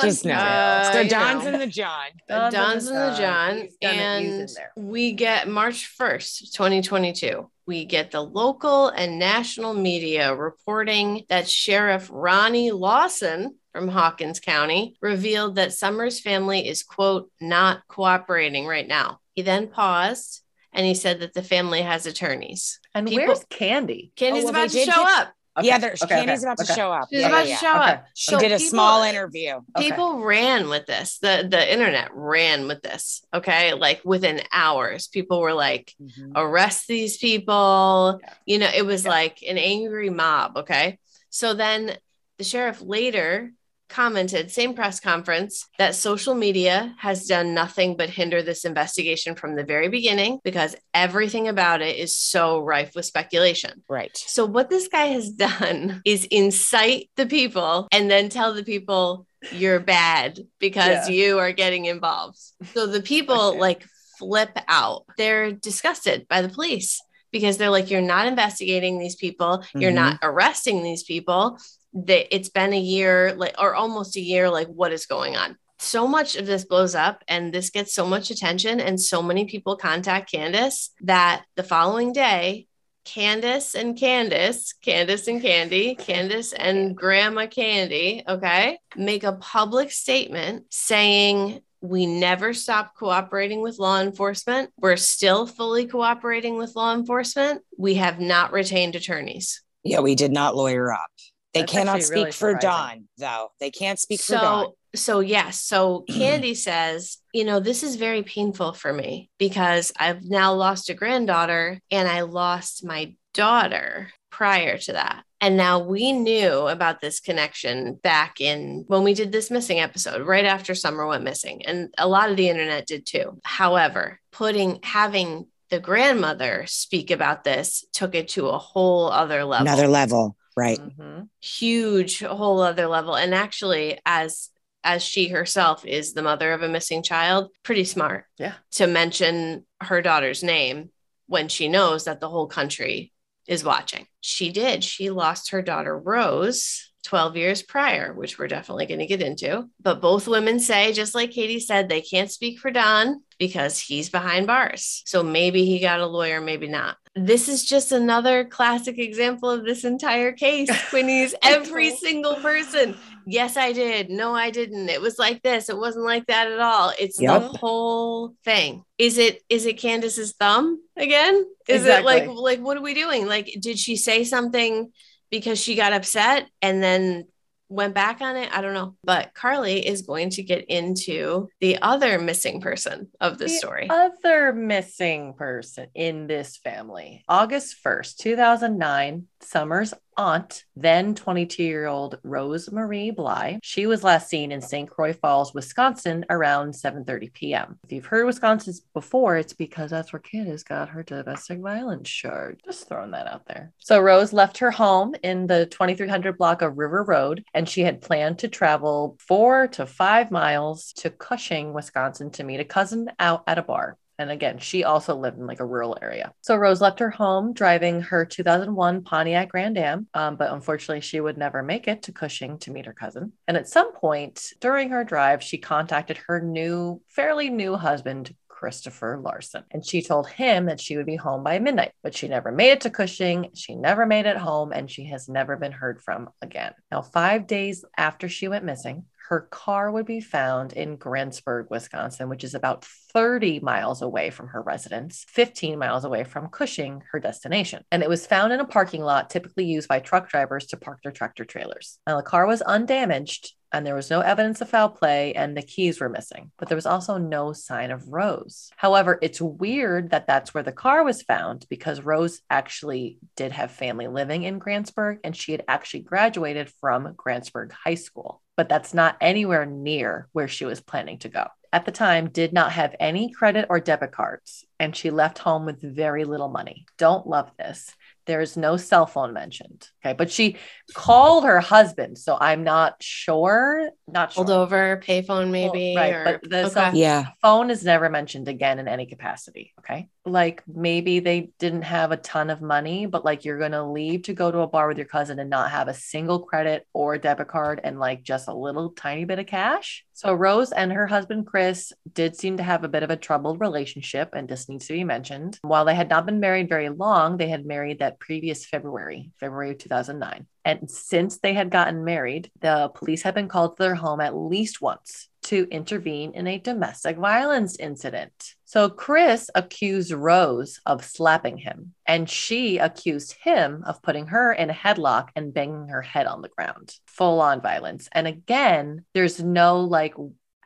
Just know Uh, so you don's know. in the john Don's, in the John, He's gonna- he's in and we get March 1st, 2022. We get the local and national media reporting that Sheriff Ronnie Lawson from Hawkins County revealed that Summers' family is, quote, not cooperating right now. He then paused and he said that the family has attorneys. And People- where's Candy? Candy's well, about to show get- up. Yeah there's okay, candy's okay, about okay. to show up She's yeah, about yeah, to yeah. show Okay, up. she So did a people- small interview Okay. People ran with this. The the internet ran with this. Okay. Like within hours, people were like, Mhm. arrest these people. Yeah. You know, it was Yeah. like an angry mob. Okay. So then the sheriff later commented, same press conference, that social media has done nothing but hinder this investigation from the very beginning because everything about it is so rife with speculation. right So, what this guy has done is incite the people and then tell the people you're bad because Yeah. you are getting involved. So, the people Okay. like flip out. They're disgusted by the police because they're like, you're not investigating these people, you're Mhm. not arresting these people. That it's been a year, like, or almost a year, like, what is going on? So much of this blows up and this gets so much attention, and so many people contact Candace that the following day, Candace and Candace, Candace and Candy, Candace and Grandma Candy, okay, make a public statement saying, we never stopped cooperating with law enforcement. We're still fully cooperating with law enforcement. We have not retained attorneys. yeah we did not lawyer up they That's cannot speak really for surprising. don though they can't speak for So don So, yes. So, Candy says, you know, this is very painful for me because I've now lost a granddaughter and I lost my daughter prior to that. And now we knew about this connection back in when we did this missing episode, right after Summer went missing. And a lot of the internet did too. However, putting having the grandmother speak about this took it to a whole other level. Another level, right? Mhm. huge whole other level and actually as as she herself is the mother of a missing child pretty smart Yeah. to mention her daughter's name when she knows that the whole country is watching she did she lost her daughter rose 12 years prior which we're definitely going to get into but both women say just like katie said they can't speak for don because he's behind bars so maybe he got a lawyer maybe not this is just another classic example of this entire case quinny's every single person. Yes i did. No i didn't. It was like this. It wasn't like that at all. It's Yep. the whole thing. Is it is it candace's thumb again? Is Exactly. it like like what are we doing? Like did she say something because she got upset and then went back on it i don't know but carly is going to get into the other missing person of the The story Other missing person in this family. August 1st, 2009, Summer's aunt, then 22 year old Rose Marie Bly. She was last seen in St. Croix Falls, Wisconsin around 7:30 p.m. If you've heard Wisconsin before, it's because that's where Candace got her domestic violence charge. Just throwing that out there. So Rose left her home in the 2300 block of River Road, and she had planned to travel four to five miles to Cushing, Wisconsin, to meet a cousin out at a bar. And again, she also lived in like a rural area. So Rose left her home driving her 2001 Pontiac Grand Am, um, but unfortunately, she would never make it to Cushing to meet her cousin. And at some point during her drive, she contacted her new, fairly new husband, Christopher Larson. And she told him that she would be home by midnight, but she never made it to Cushing. She never made it home, and she has never been heard from again. Now, five days after she went missing, her car would be found in Grantsburg, Wisconsin, which is about 30 miles away from her residence, 15 miles away from Cushing, her destination. And it was found in a parking lot typically used by truck drivers to park their tractor trailers. Now, the car was undamaged and there was no evidence of foul play and the keys were missing, but there was also no sign of Rose. However, it's weird that that's where the car was found because Rose actually did have family living in Grantsburg and she had actually graduated from Grantsburg High School, but that's not anywhere near where she was planning to go. At the time, did not have any credit or debit cards, and she left home with very little money. Don't love this. There is no cell phone mentioned. Okay. But she called her husband. So I'm not sure. Not sure. hold over payphone maybe right, or, but the okay. cell- Yeah. phone is never mentioned again in any capacity. Okay. Like maybe they didn't have a ton of money, but like you're going to leave to go to a bar with your cousin and not have a single credit or debit card and like just a little tiny bit of cash. So Rose and her husband Chris did seem to have a bit of a troubled relationship, and this needs to be mentioned. While they had not been married very long, they had married that previous February, February of 2009. And since they had gotten married, the police had been called to their home at least once to intervene in a domestic violence incident. So Chris accused Rose of slapping him, and she accused him of putting her in a headlock and banging her head on the ground. Full on violence. And again, there's no like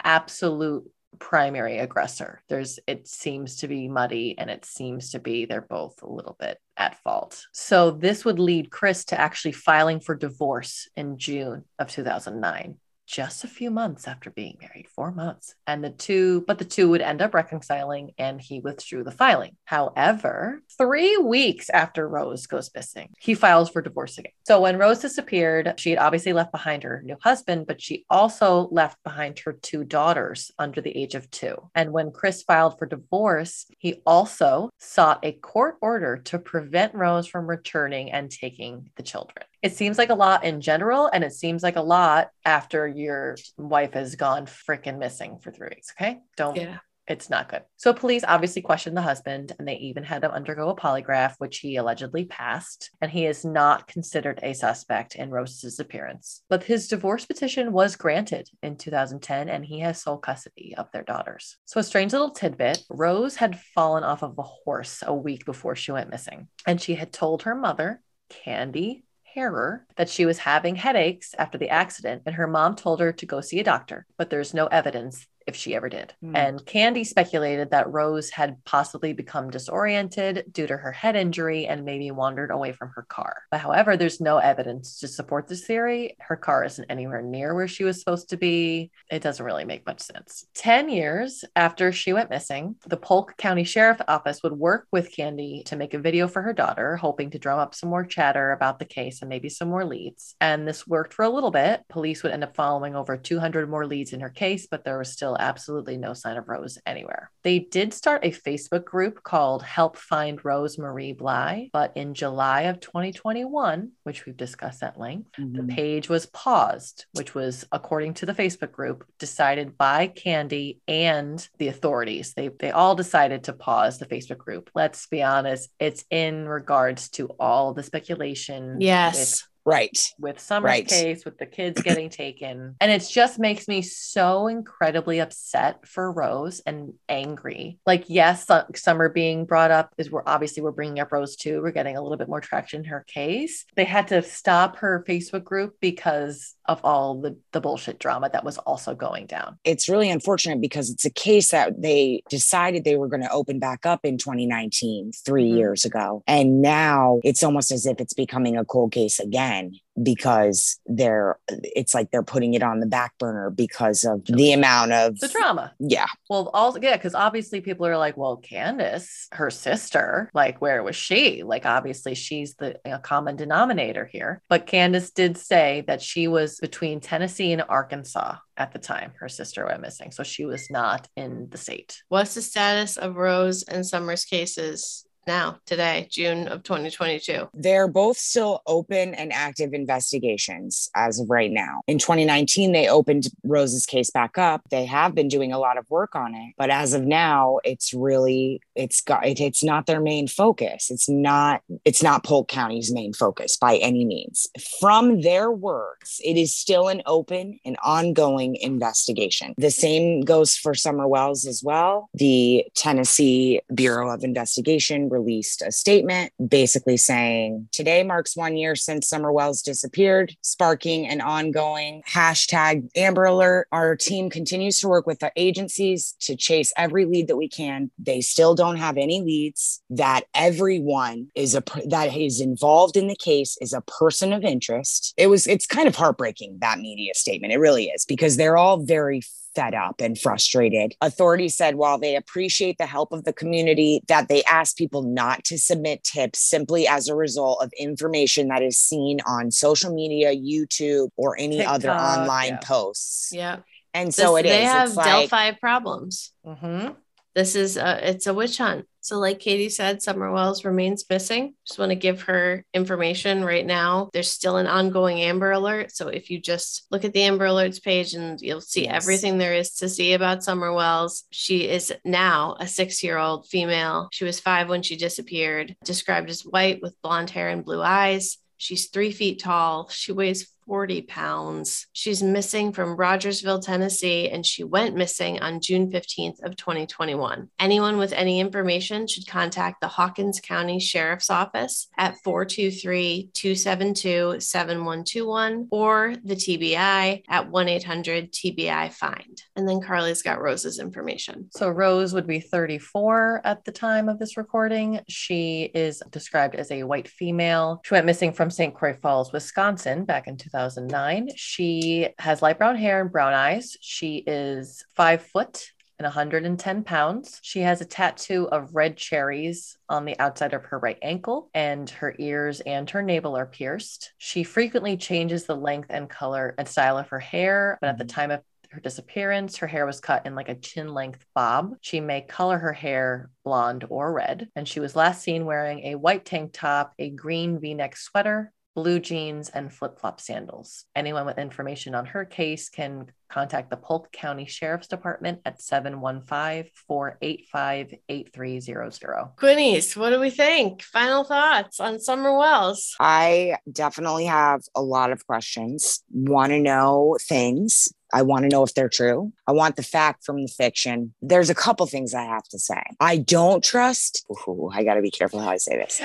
absolute primary aggressor. There's it seems to be muddy and it seems to be they're both a little bit at fault. So this would lead Chris to actually filing for divorce in June of 2009 just a few months after being married, four months. And the two, but the two would end up reconciling and he withdrew the filing. However, three weeks after Rose goes missing, he files for divorce again. So when Rose disappeared, she had obviously left behind her new husband, but she also left behind her two daughters under the age of two. And when Chris filed for divorce, he also sought a court order to prevent Rose from returning and taking the children. It seems like a lot in general, and it seems like a lot after your wife has gone freaking missing for three weeks. Okay. Don't, yeah it's not good. So police obviously questioned the husband and they even had him undergo a polygraph, which he allegedly passed. And he is not considered a suspect in Rose's disappearance. But his divorce petition was granted in 2010 and he has sole custody of their daughters. So a strange little tidbit Rose had fallen off of a horse a week before she went missing. And she had told her mother, Candy terror that she was having headaches after the accident, and her mom told her to go see a doctor, but there's no evidence if she ever did. Hmm. And Candy speculated that Rose had possibly become disoriented due to her head injury and maybe wandered away from her car. But however, there's no evidence to support this theory. Her car isn't anywhere near where she was supposed to be. It doesn't really make much sense. 10 years after she went missing, the Polk County Sheriff's Office would work with Candy to make a video for her daughter, hoping to drum up some more chatter about the case and maybe some more leads. And this worked for a little bit. Police would end up following over 200 more leads in her case, but there was still absolutely no sign of Rose anywhere. They did start a Facebook group called Help Find Rose Marie Bly, but in July of 2021, which we've discussed at length, the Mhm. page was paused, which was, according to the Facebook group, decided by Candy and the authorities. They they all decided to pause the Facebook group. Let's be honest, it's in regards to all the speculation. Yes. Right. With Summer's Right. case, with the kids getting taken. And it just makes me so incredibly upset for Rose and angry. Like, yes, Summer being brought up is we're obviously we're bringing up Rose too. We're getting a little bit more traction in her case. They had to stop her Facebook group because of all the, the bullshit drama that was also going down. It's really unfortunate because it's a case that they decided they were going to open back up in 2019, 3 Mhm. years ago. And now it's almost as if it's becoming a cold case again because they're it's like they're putting it on the back burner because of the amount of The drama. yeah Well, also, yeah, because obviously people are like, well, Candace, her sister, like, where was she? Like, obviously, she's the you know, common denominator here. But Candace did say that she was between Tennessee and Arkansas at the time her sister went missing. So she was not in the state. What's the status of Rose and Summers cases now, today, June of 2022? they're both still open and active investigations as of right now. In 2019, they opened Rose's case back up. They have been doing a lot of work on it, but as of now, it's really it's got it, it's not their main focus. It's not it's not Polk County's main focus by any means. From their words, it is still an open and ongoing investigation. The same goes for Summer Wells as well. The Tennessee Bureau of Investigation released a statement basically saying today marks one year since Summer Wells disappeared, sparking an ongoing hashtag Amber Alert. Our team continues to work with the agencies to chase every lead that we can. They still don't have any leads. That everyone is a that is involved in the case is a person of interest. It was it's kind of heartbreaking that media statement. It really is because they're all very fed up and frustrated. Authorities said while they appreciate the help of the community, that they ask people not to submit tips simply as a result of information that is seen on social media, YouTube, or any other online yeah. posts. Yeah. And so This- it is. They have like, Delphi problems. Mm-hmm. This is a, it's a witch hunt. So, like Katie said, Summer Wells remains missing. Just want to give her information right now. There's still an ongoing Amber Alert. So, if you just look at the Amber Alerts page and you'll see Yes. everything there is to see about Summer Wells. She is now a six year old female. She was five when she disappeared, described as white with blonde hair and blue eyes. She's three feet tall. She weighs 40 pounds. She's missing from Rogersville, Tennessee, and she went missing on June 15th of 2021. Anyone with any information should contact the Hawkins County Sheriff's Office at 423-272-7121 or the TBI at 1-800-TBI-FIND. And then Carly's got Rose's information. So Rose would be 34 at the time of this recording. She is described as a white female. She went missing from St. Croix Falls, Wisconsin back in 2009. She has light brown hair and brown eyes. She is five foot and 110 pounds. She has a tattoo of red cherries on the outside of her right ankle, and her ears and her navel are pierced. She frequently changes the length and color and style of her hair, but at the mm-hmm. time of her disappearance, her hair was cut in like a chin length bob. She may color her hair blonde or red, and she was last seen wearing a white tank top, a green v neck sweater, blue jeans, and flip flop sandals. Anyone with information on her case can contact the Polk County Sheriff's Department at 715 485 8300. Quinnies, what do we think? Final thoughts on Summer Wells? I definitely have a lot of questions, want to know things. I want to know if they're true. I want the fact from the fiction. There's a couple things I have to say. I don't trust, ooh, I got to be careful how I say this.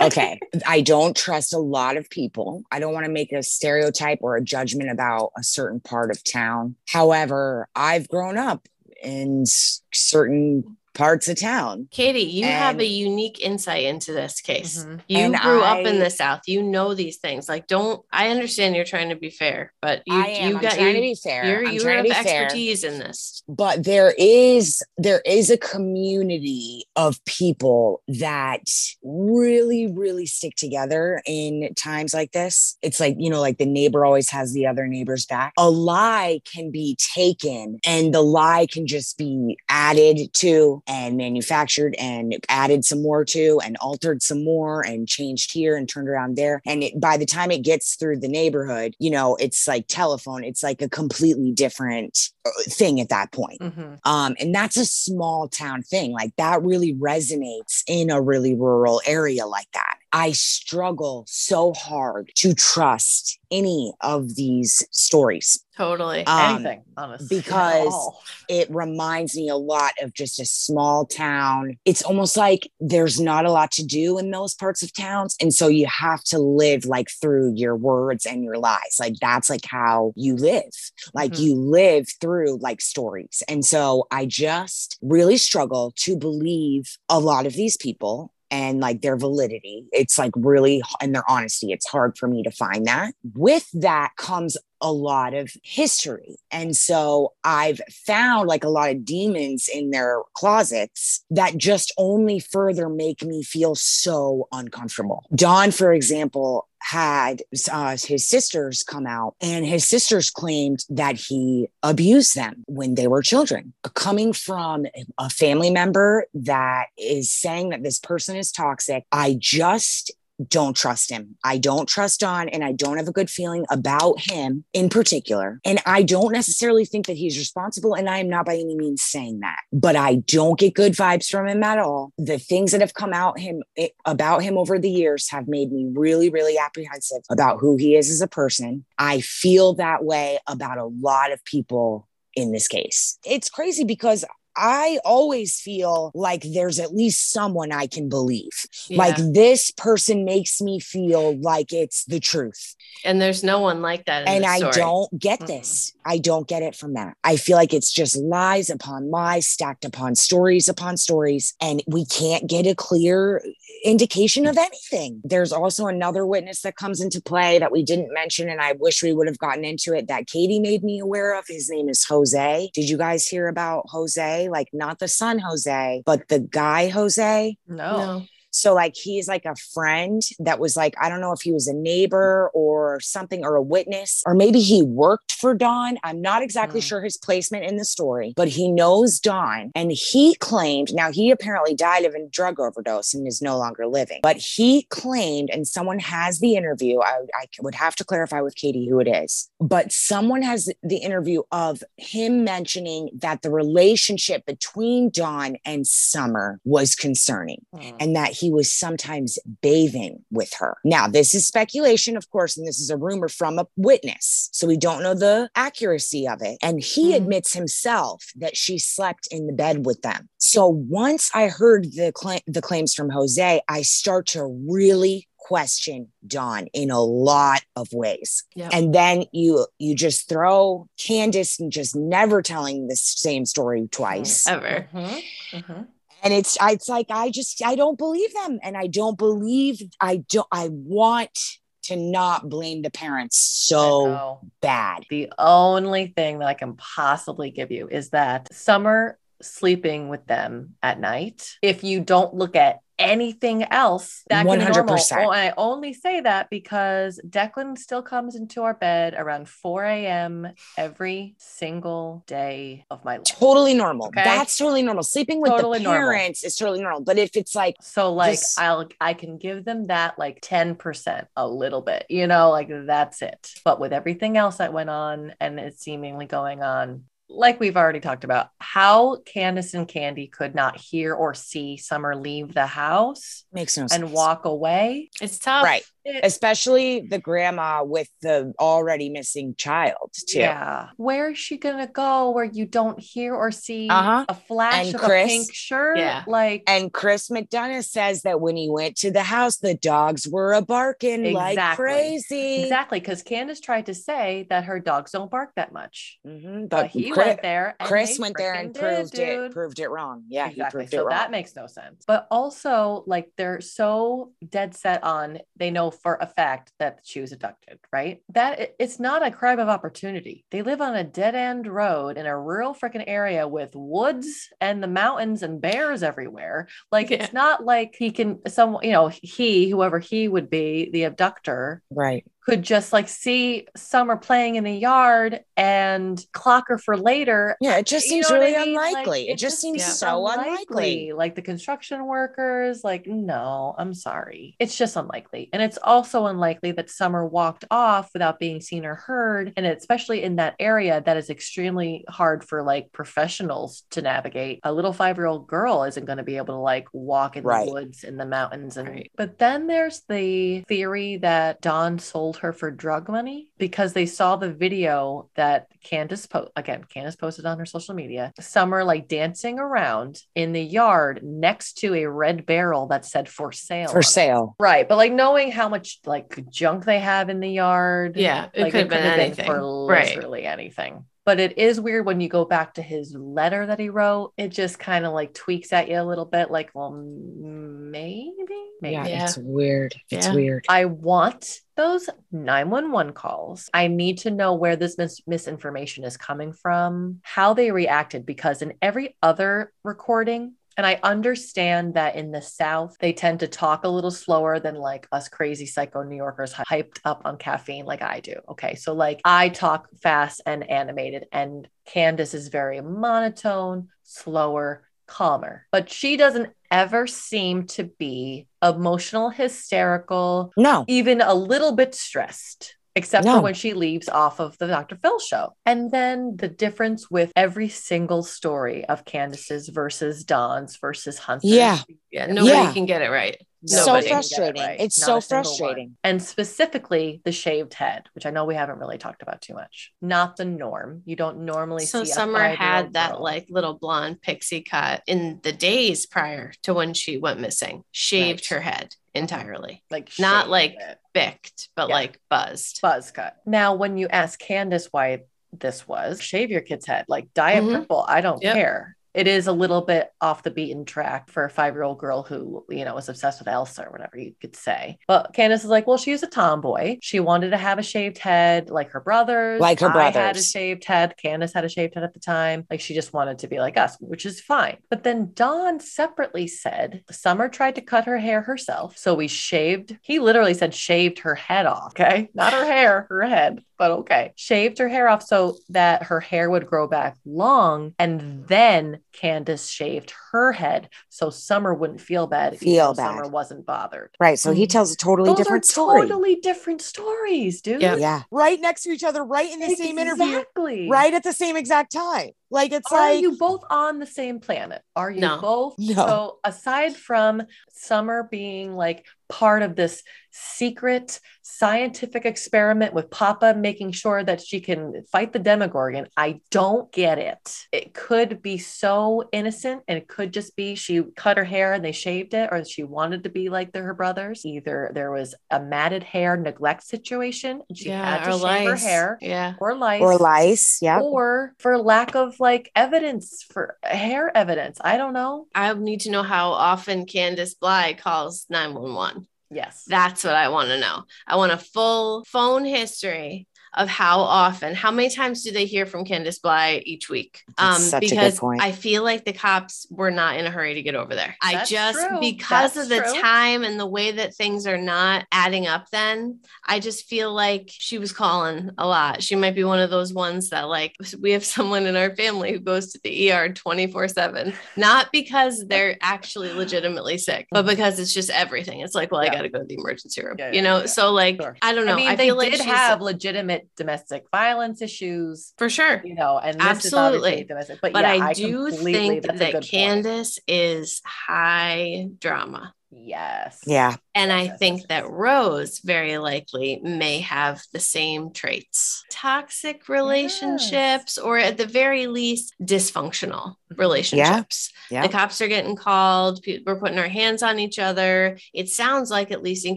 Okay. I don't trust a lot of people. I don't want to make a stereotype or a judgment about a certain part of town. However, I've grown up in certain parts of town. Katie, you have a unique insight into this case. Mhm. You And grew up in the South. You know these things. Like, don't I understand you're trying to be fair, but you I am. you I'm got trying you, to be fair. you're, I'm you trying have to be fair. expertise in this. but there is there is a community of people that really really stick together in times like this it's like you know like the neighbor always has the other neighbor's back a lie can be taken and the lie can just be added to and manufactured and added some more to and altered some more and changed here and turned around there and it, by the time it gets through the neighborhood you know it's like telephone it's like a completely different uh, thing at that point Mhm. um, and that's a small town thing. Like that really resonates in a really rural area like that. I struggle so hard to trust any of these stories. Totally. Um, Anything, honestly. because- It reminds me a lot of just a small town. It's almost like there's not a lot to do in those parts of towns. And so you have to live like through your words and your lies. Like that's like how you live. Like Mhm. you live through like stories. And so I just really struggle to believe a lot of these people and like their validity. It's like really, and their honesty. It's hard for me to find that. With that comes a lot of history. And so I've found like a lot of demons in their closets that just only further make me feel so uncomfortable. Don, for example, had uh, his sisters come out, and his sisters claimed that he abused them when they were children. Coming from a family member that is saying that this person is toxic, I just don't trust him. I don't trust Don, and I don't have a good feeling about him in particular. And I don't necessarily think that he's responsible. And I am not by any means saying that, but I don't get good vibes from him at all. The things that have come out him eh, about him over the years have made me really, really apprehensive about who he is as a person. I feel that way about a lot of people in this case. It's crazy because I always feel like there's at least someone I can believe. Like this person makes me feel like it's the truth. and there's no one like that in And I story. don't get this. I don't get it from that. I feel like it's just lies upon lies, stacked upon stories upon stories. And we can't get a clear indication of anything. There's also another witness that comes into play that we didn't mention. And I wish we would have gotten into it that Katie made me aware of. His name is Jose. Did you guys hear about Jose? Like, not the son Jose, but the guy Jose? No. No. So like he's like a friend that was like I don't know if he was a neighbor or something or a witness or maybe he worked for Don. I'm not exactly Hmm. sure his placement in the story, but he knows Don and he claimed now he apparently died of a drug overdose and is no longer living. But he claimed and someone has the interview. I, I would have to clarify with Katie who it is. But someone has the interview of him mentioning that the relationship between Don and Summer was concerning Mm. and that he was sometimes bathing with her. Now, this is speculation, of course, and this is a rumor from a witness. So we don't know the accuracy of it. And he Mhm. admits himself that she slept in the bed with them. So once I heard the, cla- the claims from Jose, I start to really question Don in a lot of ways. Yep. And then you you just throw Candace and just never telling the same story twice Ever. Mhm. Mhm. And it's I- it's like i just i don't believe them and i don't believe i don't i want to not blame the parents so bad The only thing that I can possibly give you is that summer sleeping with them at night. If you don't look at anything else, that can be normal. Oh, I only say that because Declan still comes into our bed around 4 a.m. every single day of my life. totally normal Okay. that's totally normal sleeping with Totally the normal. parents is totally normal but if it's like So like I'll I can give them that like 10%, a little bit, you know, like that's it. But with everything else that went on and it's seemingly going on, like we've already talked about, how Candace and Candy could not hear or see Summer leave the house makes no sense and walk away. It's tough. right especially the grandma with the already missing child too. Yeah. Where is she gonna go where you don't hear or see Uh-huh. a flash And of Chris- a pink shirt? Yeah. Like And Chris McDonough says that when he went to the house, the dogs were a barking like crazy. exactly because Candace tried to say that her dogs don't bark that much. Mhm, But But he Chris, went there and Chris went there and proved did, it, dude. proved it wrong. Yeah, exactly. he proved So it wrong. that makes no sense. But also, like, they're so dead set on they know for a fact that she was abducted, right? That it's not a crime of opportunity. They live on a dead end road in a rural freaking area with woods and the mountains and bears everywhere. Like, Yeah. it's not like he can, some, you know, he, whoever he would be, the abductor, right. Could just like see Summer playing in the yard and clock her for later Yeah, it just you seems know really I mean? Like, unlikely. it, just seems yeah. so unlikely. Like the construction workers, like, no, I'm sorry. It's just unlikely. And it's also unlikely that Summer walked off without being seen or heard. And especially in that area that is extremely hard for like professionals to navigate. A little five year old girl isn't going to be able to like walk in Right. the woods in the mountains. And Right. but then there's the theory that Don sold her for drug money because they saw the video that Candace po- again, Candace posted on her social media. Summer like dancing around in the yard next to a red barrel that said for sale. For on it. sale. Right. But like knowing how much like junk they have in the yard. Yeah, it like, could have been could've anything. for Right. literally anything. But it is weird when you go back to his letter that he wrote. It just kind of like tweaks at you a little bit, like, well, maybe, maybe. Yeah, Yeah. it's weird. It's Yeah. weird. I want those 911 calls. I need to know where this mis- misinformation is coming from, how they reacted, because in every other recording, and I understand that in the South, they tend to talk a little slower than like us crazy psycho New Yorkers hyped up on caffeine, like I do. Okay. So, like, I talk fast and animated, and Candace is very monotone, slower, calmer. But she doesn't ever seem to be emotional, hysterical, No. even a little bit stressed. Except No. for when she leaves off of the Dr. Phil show. And then the difference with every single story of Candace's versus Don's versus Hunter's. Yeah. Yeah, nobody Yeah. can get it right. So Nobody. frustrating. It's Not so a single one. frustrating. And specifically the shaved head, which I know we haven't really talked about too much. Not the norm. You don't normally So see. a Summer had that girl. like little blonde pixie cut in the days prior to when she went missing. Shaved Right. her head entirely, like not like it. bicked, but Yeah. like buzzed. buzz cut. Now, when you ask Candace why this was, shave your kid's head, like dye it Mhm. purple. I don't Yep. care. It is a little bit off the beaten track for a five year old girl who, you know, was obsessed with Elsa or whatever you could say. But Candace is like, well, she was a tomboy. She wanted to have a shaved head like her brothers. Like her brothers. I had a shaved head. Candace had a shaved head at the time. Like she just wanted to be like us, which is fine. But then Don separately said Summer tried to cut her hair herself. So we shaved, he literally said shaved her head off. Okay. Not her hair, her head, but okay. Shaved her hair off so that her hair would grow back long. And then Candace shaved her head so Summer wouldn't feel bad. Feel bad. Summer wasn't bothered. Right. So he Mhm. tells a totally Those different are story. totally different stories, dude. Yeah. yeah. Right next to each other, right in the same interview, Exactly. right at the same exact time. Like it's are like you both on the same planet? Are you No. both? No. So aside from Summer being like part of this secret scientific experiment with Papa making sure that she can fight the Demogorgon, I don't get it. It could be so innocent and it could just be she cut her hair and they shaved it, or she wanted to be like the, her brothers. Either there was a matted hair neglect situation and she had to or shave her hair, Yeah. or lice, or lice. Yeah. or for lack of like evidence for hair evidence. I don't know. I need to know how often Candace Bly calls 911. Yes. That's what I want to know. I want a full phone history of how often, how many times do they hear from Candace Bly each week? Um, That's such a good because point. I feel like the cops were not in a hurry to get over there. I just true. because That's of the true. time and the way that things are not adding up. Then I just feel like she was calling a lot. She might be one of those ones that like we have someone in our family who goes to the ER twenty four seven, not because they're actually legitimately sick, but because it's just everything. It's like, well, I got to go to the emergency room, Yeah, you know. yeah. So like, Sure. I don't know. I mean, I they feel like did have legitimate domestic violence issues, for sure. you know, and this Absolutely. is domestic. But, But yeah, I do completely- think that good point. Candace is high drama. Yes. Yeah. And I Yes, yes, think that. Rose very likely may have the same traits toxic relationships, or at the very least, dysfunctional Mhm. relationships. Yeah. The cops are getting called. We're putting our hands on each other. It sounds like, at least in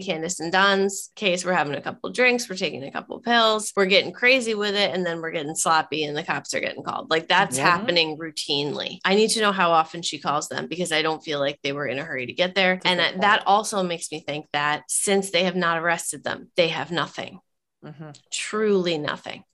Candace and Don's case, we're having a couple drinks, we're taking a couple pills, we're getting crazy with it, and then we're getting sloppy, and the cops are getting called. Like that's Yeah. happening routinely. I need to know how often she calls them because I don't feel like they were in a hurry to get there. That's And good I- point. that also makes me think that since they have not arrested them, they have nothing, Mhm. truly nothing,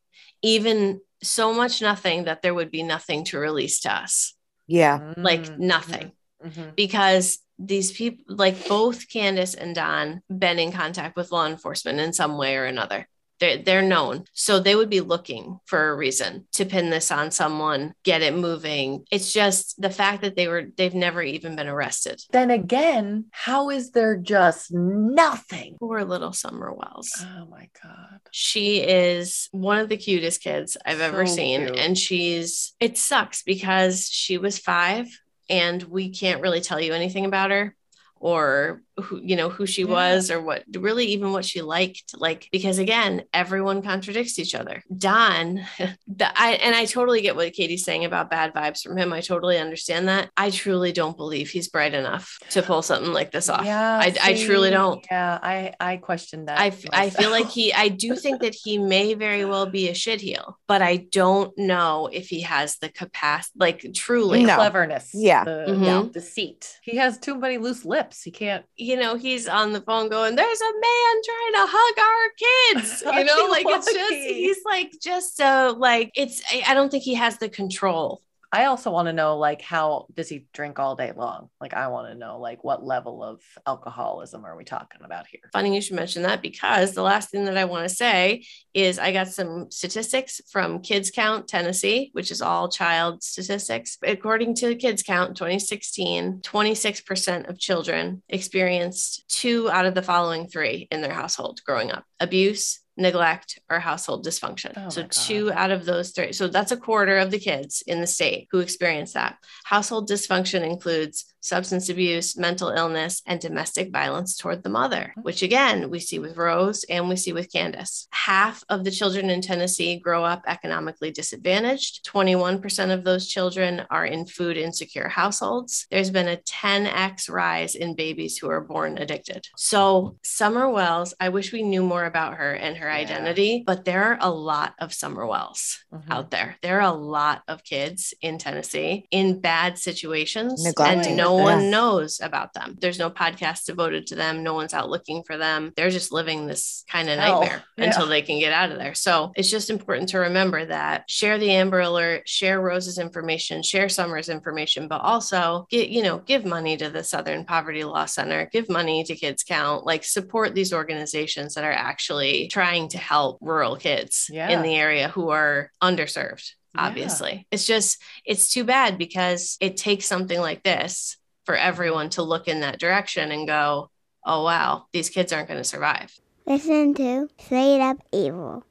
even so much nothing that there would be nothing to release to us, Yeah. like Mhm. nothing Mhm. because these people like both Candace and Don been in contact with law enforcement in some way or another. They're, they're known. So they would be looking for a reason to pin this on someone, get it moving. It's just the fact that they were, they've never even been arrested. Then again, how is there just nothing? Poor little Summer Wells. Oh my God. She is one of the cutest kids I've ever seen. cute. And she's, it sucks because she was five and we can't really tell you anything about her or who, you know, who she Yeah. was or what, really even what she liked. Like, because again, everyone contradicts each other. Don, the, I, and I totally get what Katie's saying about bad vibes from him. I totally understand that. I truly don't believe he's bright enough to pull something like this off. Yeah, I, I truly don't. Yeah, I I question that. I I feel like he I do think that he may very well be a shitheel, but I don't know if he has the capacity like truly. No. cleverness. Yeah. the, Mhm. yeah, deceit. He has too many loose lips. He can't. You know, he's on the phone going, There's a man trying to hug our kids. You know, like it's just he's like just so like it's I, I don't think he has the control. I also want to know like how does he drink all day long? Like I want to know like what level of alcoholism are we talking about here? Funny you should mention that because the last thing that I want to say is I got some statistics from Kids Count Tennessee, which is all child statistics. According to Kids Count 2016, 26% of children experienced two out of the following three in their household growing up abuse, neglect, or household dysfunction. Oh so, two out of those three. So, that's a quarter of the kids in the state who experience that. Household dysfunction includes substance abuse, mental illness, and domestic violence toward the mother, which again, we see with Rose and we see with Candace. Half of the children in Tennessee grow up economically disadvantaged. 21% of those children are in food insecure households. There's been a 10x rise in babies who are born addicted. So, Summer Wells, I wish we knew more about her and her Yeah. identity, but there are a lot of Summer Wells Mhm. out there. There are a lot of kids in Tennessee in bad situations, Neglected, and no one knows about them. There's no podcast devoted to them. No one's out looking for them. They're just living this kind of nightmare yeah. until they can get out of there. So it's just important to remember that share the Amber Alert, share Rose's information, share Summer's information, but also get you know give money to the Southern Poverty Law Center, give money to Kids Count, like support these organizations that are actually trying to help rural kids Yeah. in the area who are underserved Yeah. obviously it's just it's too bad because it takes something like this for everyone to look in that direction and go oh wow these kids aren't going to survive Listen to Straight Up Evil.